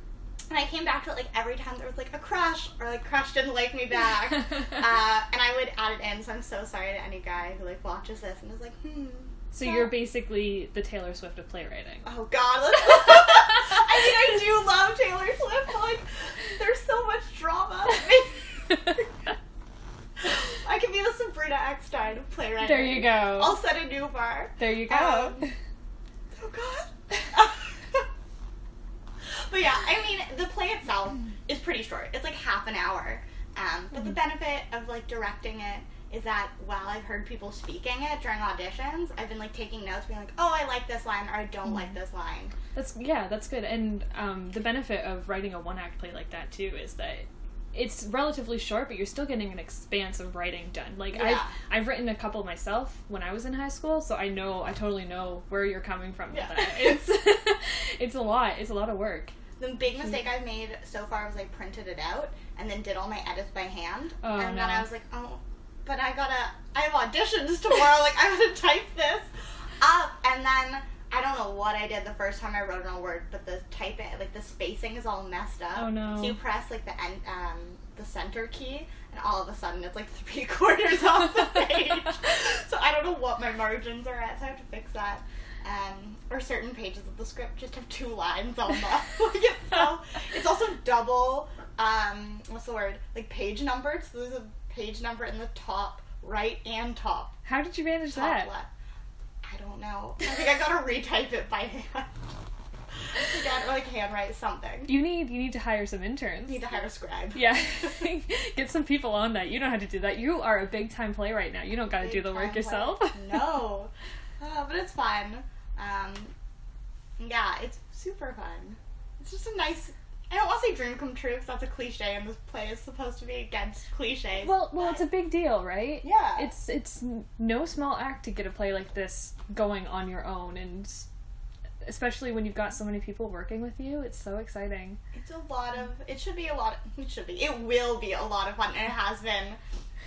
and I came back to it like every time there was like a crush or like crush didn't like me back. [laughs] uh, and I would add it in. So I'm so sorry to any guy who like watches this and is like, hmm. So you're basically the Taylor Swift of playwriting. Oh God! [laughs] I mean, I do love Taylor Swift, but like, there's so much drama. I can be the Sabryna Ekstein of playwriting. there you go. I'll set a new bar. there you go. Um, [laughs] Oh God. [laughs] but yeah, I mean, the play itself is pretty short. It's like half an hour. Um, but the benefit of like directing it is that while I've heard people speaking it during auditions, I've been like taking notes, being like, "Oh, I like this line," or "I don't like this line." That's yeah, that's good. And um, the benefit of writing a one act play like that too is that it's relatively short, but you're still getting an expanse of writing done. Like Yeah. I've I've written a couple myself when I was in high school, so I know I totally know where you're coming from Yeah. with that. It's [laughs] it's a lot. It's a lot of work. The big mistake I've made so far was I printed it out and then did all my edits by hand. Oh, and then. I was like, oh, but I gotta, I have auditions tomorrow. [laughs] like, I gotta type this up. And then I don't know what I did the first time I wrote it on Word, but the typing, like the spacing is all messed up. Oh, no. So you press like the end, um, the center key, and all of a sudden it's like [laughs] three quarters off the [laughs] page. so I don't know what my margins are at, so I have to fix that. Um, or certain pages of the script just have two lines on them. [laughs] it's so, it's also double. Um, what's the word? Like page numbered. So there's a page number in the top right and top How did you manage top that? left. I don't know. I think I gotta retype it by hand. Again, or like handwrite something. You need you need to hire some interns. need to hire a scribe. yeah, [laughs] get some people on that. You don't have to do that. You are a big time playwright now. You don't got to do the work Big yourself. no, [laughs] uh, but it's fun. Um, yeah, it's super fun. It's just a nice. I don't want to say dream come true because that's a cliche, and this play is supposed to be against cliches. Well, well, it's a big deal, right? Yeah. It's it's no small act to get a play like this going on your own, and especially when you've got so many people working with you, it's so exciting. It's a lot of. It should be a lot. Of, it should be. It will be a lot of fun, and it has been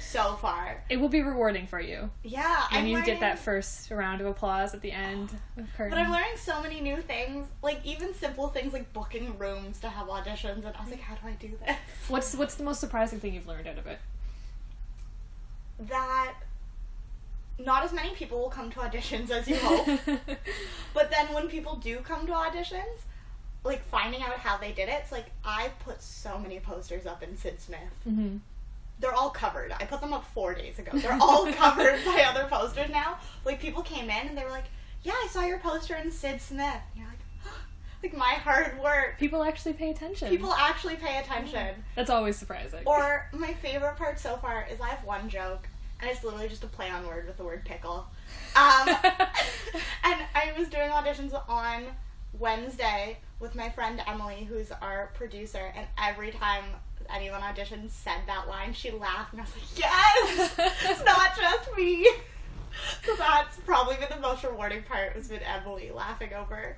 so far. It will be rewarding for you Yeah, and I'm you learning, get that first round of applause at the end of curtain. But I'm learning so many new things, like even simple things like booking rooms to have auditions, and I was like, how do I do this? What's what's the most surprising thing you've learned out of it? That not as many people will come to auditions as you hope. [laughs] But then when people do come to auditions, like finding out how they did it, it's like I put so many posters up in Sid Smith. hmm They're all covered. I put them up four days ago. They're [laughs] all covered by other posters now. Like people came in and they were like, "Yeah, I saw your poster in Sid Smith." And you're like, [gasps] like my hard work. People actually pay attention. People actually pay attention. That's always surprising. Or my favorite part so far is I have one joke, and it's literally just a play on word with the word pickle. Um, [laughs] and I was doing auditions on Wednesday with my friend Emily, who's our producer, and every time anyone auditioned said that line, she laughed, and I was like, yes! it's [laughs] not just me! So that's probably been the most rewarding part, has been Emily laughing over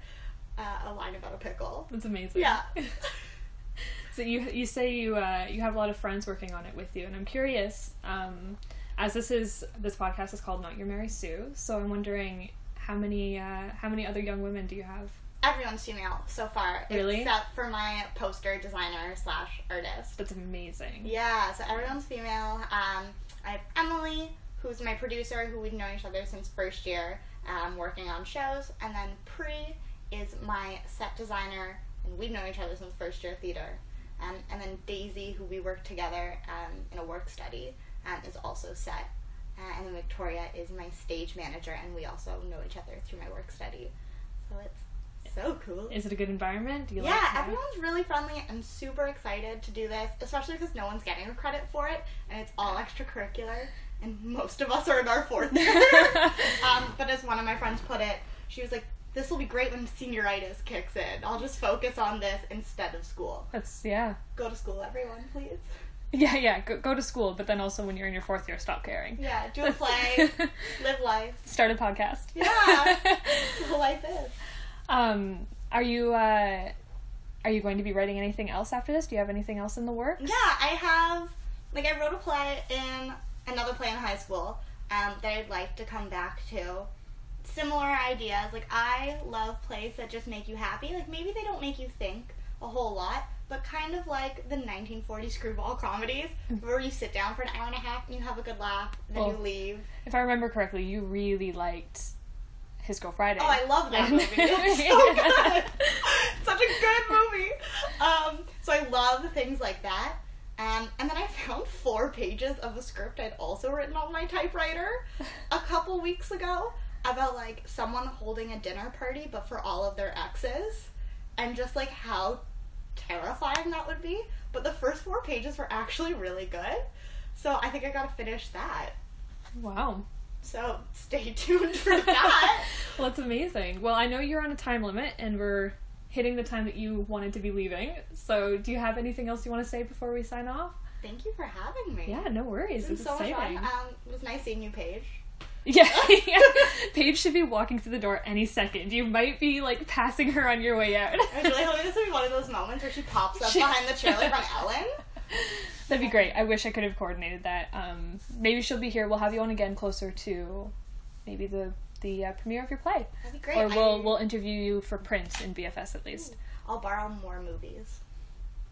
uh, a line about a pickle. That's amazing. Yeah. [laughs] so you you say you uh, you have a lot of friends working on it with you, and I'm curious. Um, as this is this podcast is called Not Your Mary Sue, so I'm wondering how many uh, how many other young women do you have? Everyone's female so far, Really? except for my poster designer slash artist. That's amazing. Yeah, so everyone's female. Um, I have Emily, who's my producer, who we've known each other since first year, um, working on shows. And then Pri is my set designer, and we've known each other since first year theater. Um, and then Daisy, who we work together um, in a work study, um, is also set. Uh, and then Victoria is my stage manager, and we also know each other through my work study. So it's so cool. Is it a good environment? Do you Yeah, like everyone's really friendly. I'm super excited to do this, especially because no one's getting a credit for it, and it's all extracurricular, and most of us are in our fourth [laughs] year. um, but as one of my friends put it, she was like, "This will be great when senioritis kicks in. I'll just focus on this instead of school. That's yeah. Go to school, everyone, please. [laughs] Yeah, yeah. Go, go to school, but then also when you're in your fourth year, stop caring. Yeah, do a [laughs] play, live life. Start a podcast. Yeah, life is." Um, are you uh, are you going to be writing anything else after this? Do you have anything else in the works? Yeah, I have. Like, I wrote a play in another play in high school um, that I'd like to come back to. Similar ideas. Like, I love plays that just make you happy. Like, maybe they don't make you think a whole lot, but kind of like the 1940s screwball comedies, where you sit down for an hour and a half and you have a good laugh, and then Well, you leave. If I remember correctly, you really liked His Girl Friday. Oh, I love that movie. [laughs] It's so good. [laughs] Such a good movie. Um, so I love things like that. Um, and then I found four pages of a script I'd also written on my typewriter a couple weeks ago about like someone holding a dinner party, but for all of their exes, and just like how terrifying that would be. But the first four pages were actually really good. So I think I gotta finish that. Wow. So stay tuned for that. [laughs] Well, that's amazing. Well, I know you're on a time limit, and we're hitting the time that you wanted to be leaving. So, do you have anything else you want to say before we sign off? Thank you for having me. Yeah, no worries. It's It's so much exciting. fun. Um, it was nice seeing you, Paige. Yeah, [laughs] [laughs] yeah. Paige should be walking through the door any second. You might be like passing her on your way out. I was really hoping this would be one of those moments where she pops up behind the chair like on Ellen. That'd be great. I wish I could have coordinated that. Um, maybe she'll be here. We'll have you on again closer to maybe the the uh, premiere of your play, That'd be great. or we'll I- we'll interview you for print in BFS at least. I'll borrow more movies.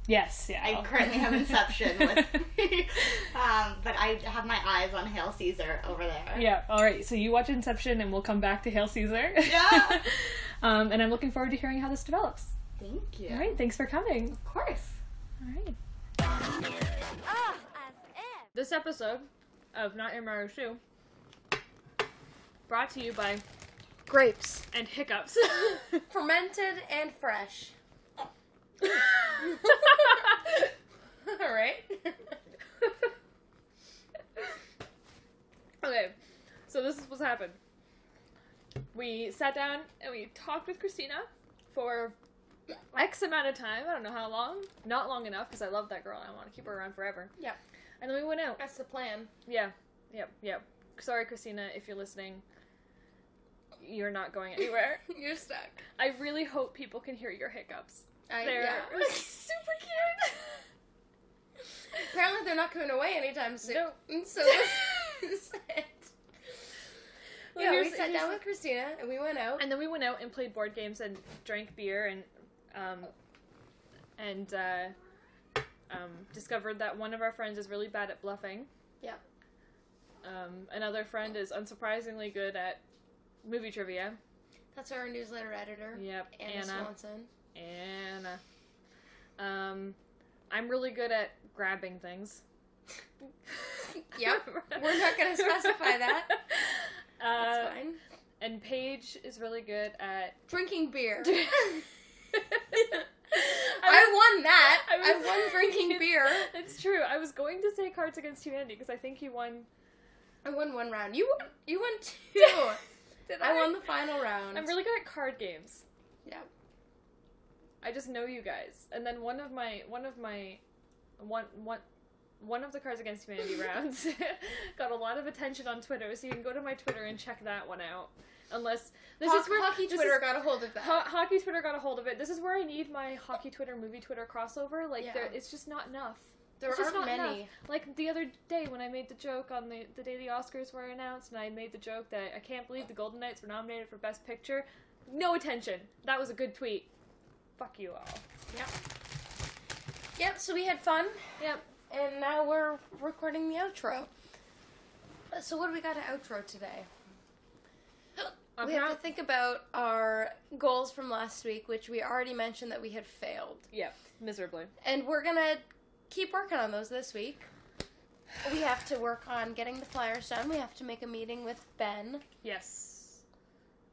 Yes, yeah. I currently have Inception with me. [laughs] um, but I have my eyes on Hail Caesar over there. Yeah. All right. So you watch Inception, and we'll come back to Hail Caesar. Yeah. [laughs] um, and I'm looking forward to hearing how this develops. Thank you. All right. Thanks for coming. Of course. All right. Ugh, as if. This episode of Not Your Mario Shoe brought to you by Grapes. and hiccups. [laughs] Fermented and fresh. [laughs] Alright. [laughs] okay, so this is what's happened. We sat down and we talked with Cristina for X amount of time. I don't know how long. Not long enough because I love that girl. and I want to keep her around forever. Yep. And then we went out. That's the plan. Yeah. Yep. Yep. Sorry, Cristina, if you're listening. You're not going [laughs] anywhere. You're stuck. I really hope people can hear your hiccups. I, They're yeah. [laughs] super cute. [laughs] Apparently they're not going away anytime soon. No. So this it. Well, yeah, we sat down with Cristina and we went out. And then we went out and played board games and drank beer and um, and uh, um, discovered that one of our friends is really bad at bluffing. Yep. Um, another friend is unsurprisingly good at movie trivia. That's our newsletter editor, Yep, Anna, Anna. Swanson. Anna. Um, I'm really good at grabbing things. [laughs] Yep. We're not gonna specify that. [laughs] That's Uh, fine. and Paige is really good at. Drinking beer. [laughs] [laughs] I I won that. I I, won [laughs] drinking beer. It's true. I was going to say Cards Against Humanity because I think you won. I won one round. You won. You won two. [laughs] Did I won the final round. I'm really good at card games. Yeah. I just know you guys. And then one of my one of my one one one of the Cards Against Humanity rounds [laughs] got a lot of attention on Twitter, so you can go to my Twitter and check that one out. Unless this Ho- is where hockey Twitter is- got a hold of that. Ho- hockey Twitter got a hold of it. This is where I need my hockey Twitter, movie Twitter crossover. Like, Yeah. there, it's just not enough. there it's just aren't many. enough. Like the other day when I made the joke on the the day the Oscars were announced, and I made the joke that I can't believe the Golden Knights were nominated for Best Picture. No attention. That was a good tweet. Fuck you all. Yep. Yep. So we had fun, Yep. And now we're recording the outro. So what do we got to outro today? [gasps] We have to uh-huh. think about our goals from last week, which we already mentioned that we had failed. yeah, miserably. And we're gonna keep working on those this week. We have to work on getting the flyers done. We have to make a meeting with Ben. Yes.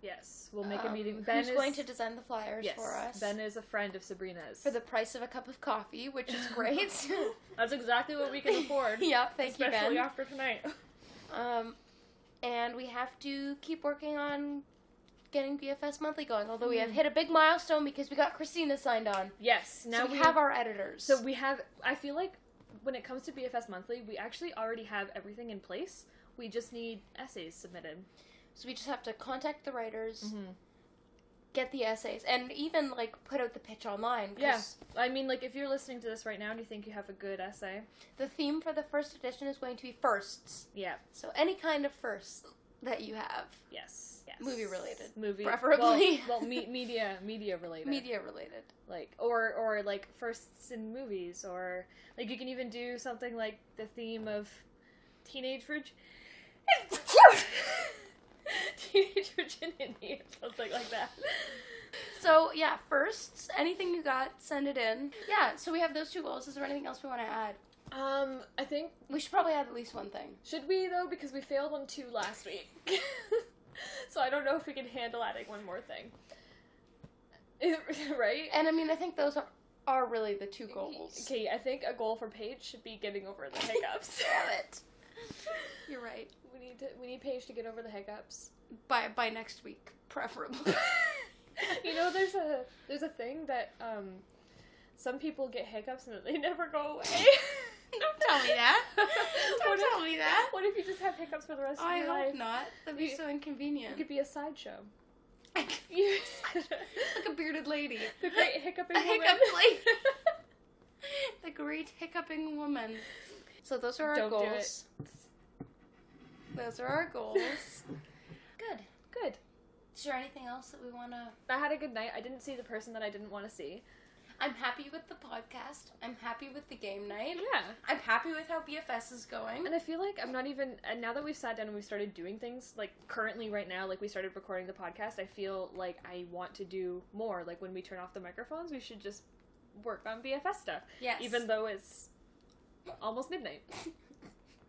Yes. We'll make a um, meeting. Ben who's is going to design the flyers yes, for us Ben is a friend of Sabryna's. for the price of a cup of coffee, which is great. [laughs] That's exactly what we can afford. [laughs] yeah, thank you, especially Ben. after tonight. [laughs] Um, and we have to keep working on getting BFS Monthly going. Although we have hit a big milestone because we got Cristina signed on. yes. Now so we, have our editors. So we have. I feel like when it comes to BFS Monthly, we actually already have everything in place. We just need essays submitted. So we just have to contact the writers, Mm-hmm. get the essays, and even like put out the pitch online. Yeah. I mean, like if you're listening to this right now and you think you have a good essay, The theme for the first edition is going to be firsts. yeah. So any kind of first that you have, Yes. Yes. Movie related, Movie preferably. Well, [laughs] well me- media media related. media related. like or or like firsts in movies or like you can even do something like the theme of teenage virgin [laughs] [laughs] [laughs] teenage virginity or something like that So yeah, firsts. Anything you got, send it in. Yeah. So we have those two goals. Is there anything else we want to add? um i think We should probably add at least one thing. should we though because we failed on two last week [laughs] so i don't know if we can handle adding one more thing [laughs] right And I mean, I think those are, are really the two goals. okay i think a goal for paige should be getting over the hiccups Damn it. You're right. We need to we need paige to get over the hiccups By by next week, preferably. [laughs] you know, there's a there's a thing that um, some people get hiccups and they never go away. [laughs] Don't tell me that. [laughs] What Don't if- tell me that. What if you just have hiccups for the rest I of your life? I hope not. That'd be You- so inconvenient. It could be a sideshow. like a bearded lady. the great hiccuping A woman. hiccup lady. the great hiccuping woman. So those are our Don't do goals. Those are our goals. [laughs] Good. Good. Is there anything else that we want to? I had a good night. I didn't see the person that I didn't want to see. I'm happy with the podcast. I'm happy with the game night. Yeah. I'm happy with how BFS is going. And I feel like I'm not even. And now that we've sat down and we've started doing things, like currently right now, like we started recording the podcast, I feel like I want to do more. Like when we turn off the microphones, we should just work on BFS stuff. Yes. Even though it's almost midnight. [laughs]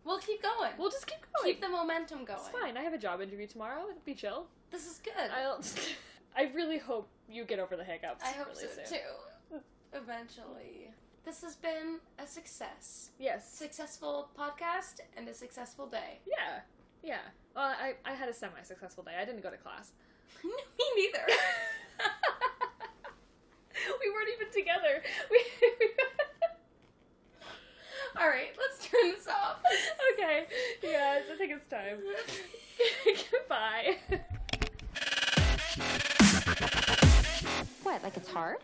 we'll keep going. We'll just keep going. keep the momentum going. It's fine. I have a job interview tomorrow. It'll be chill. This is good. I'll. [laughs] I really hope you get over the hiccups. I hope really so soon. too. Eventually. This has been a success. Yes. Successful podcast and a successful day. Yeah. Yeah. Well, I, I had a semi-successful day. I didn't go to class. [laughs] Me neither. [laughs] we weren't even together. We. [laughs] All right, let's turn this off. [laughs] okay. Yeah, I think it's time. [laughs] Goodbye. What, like it's hard?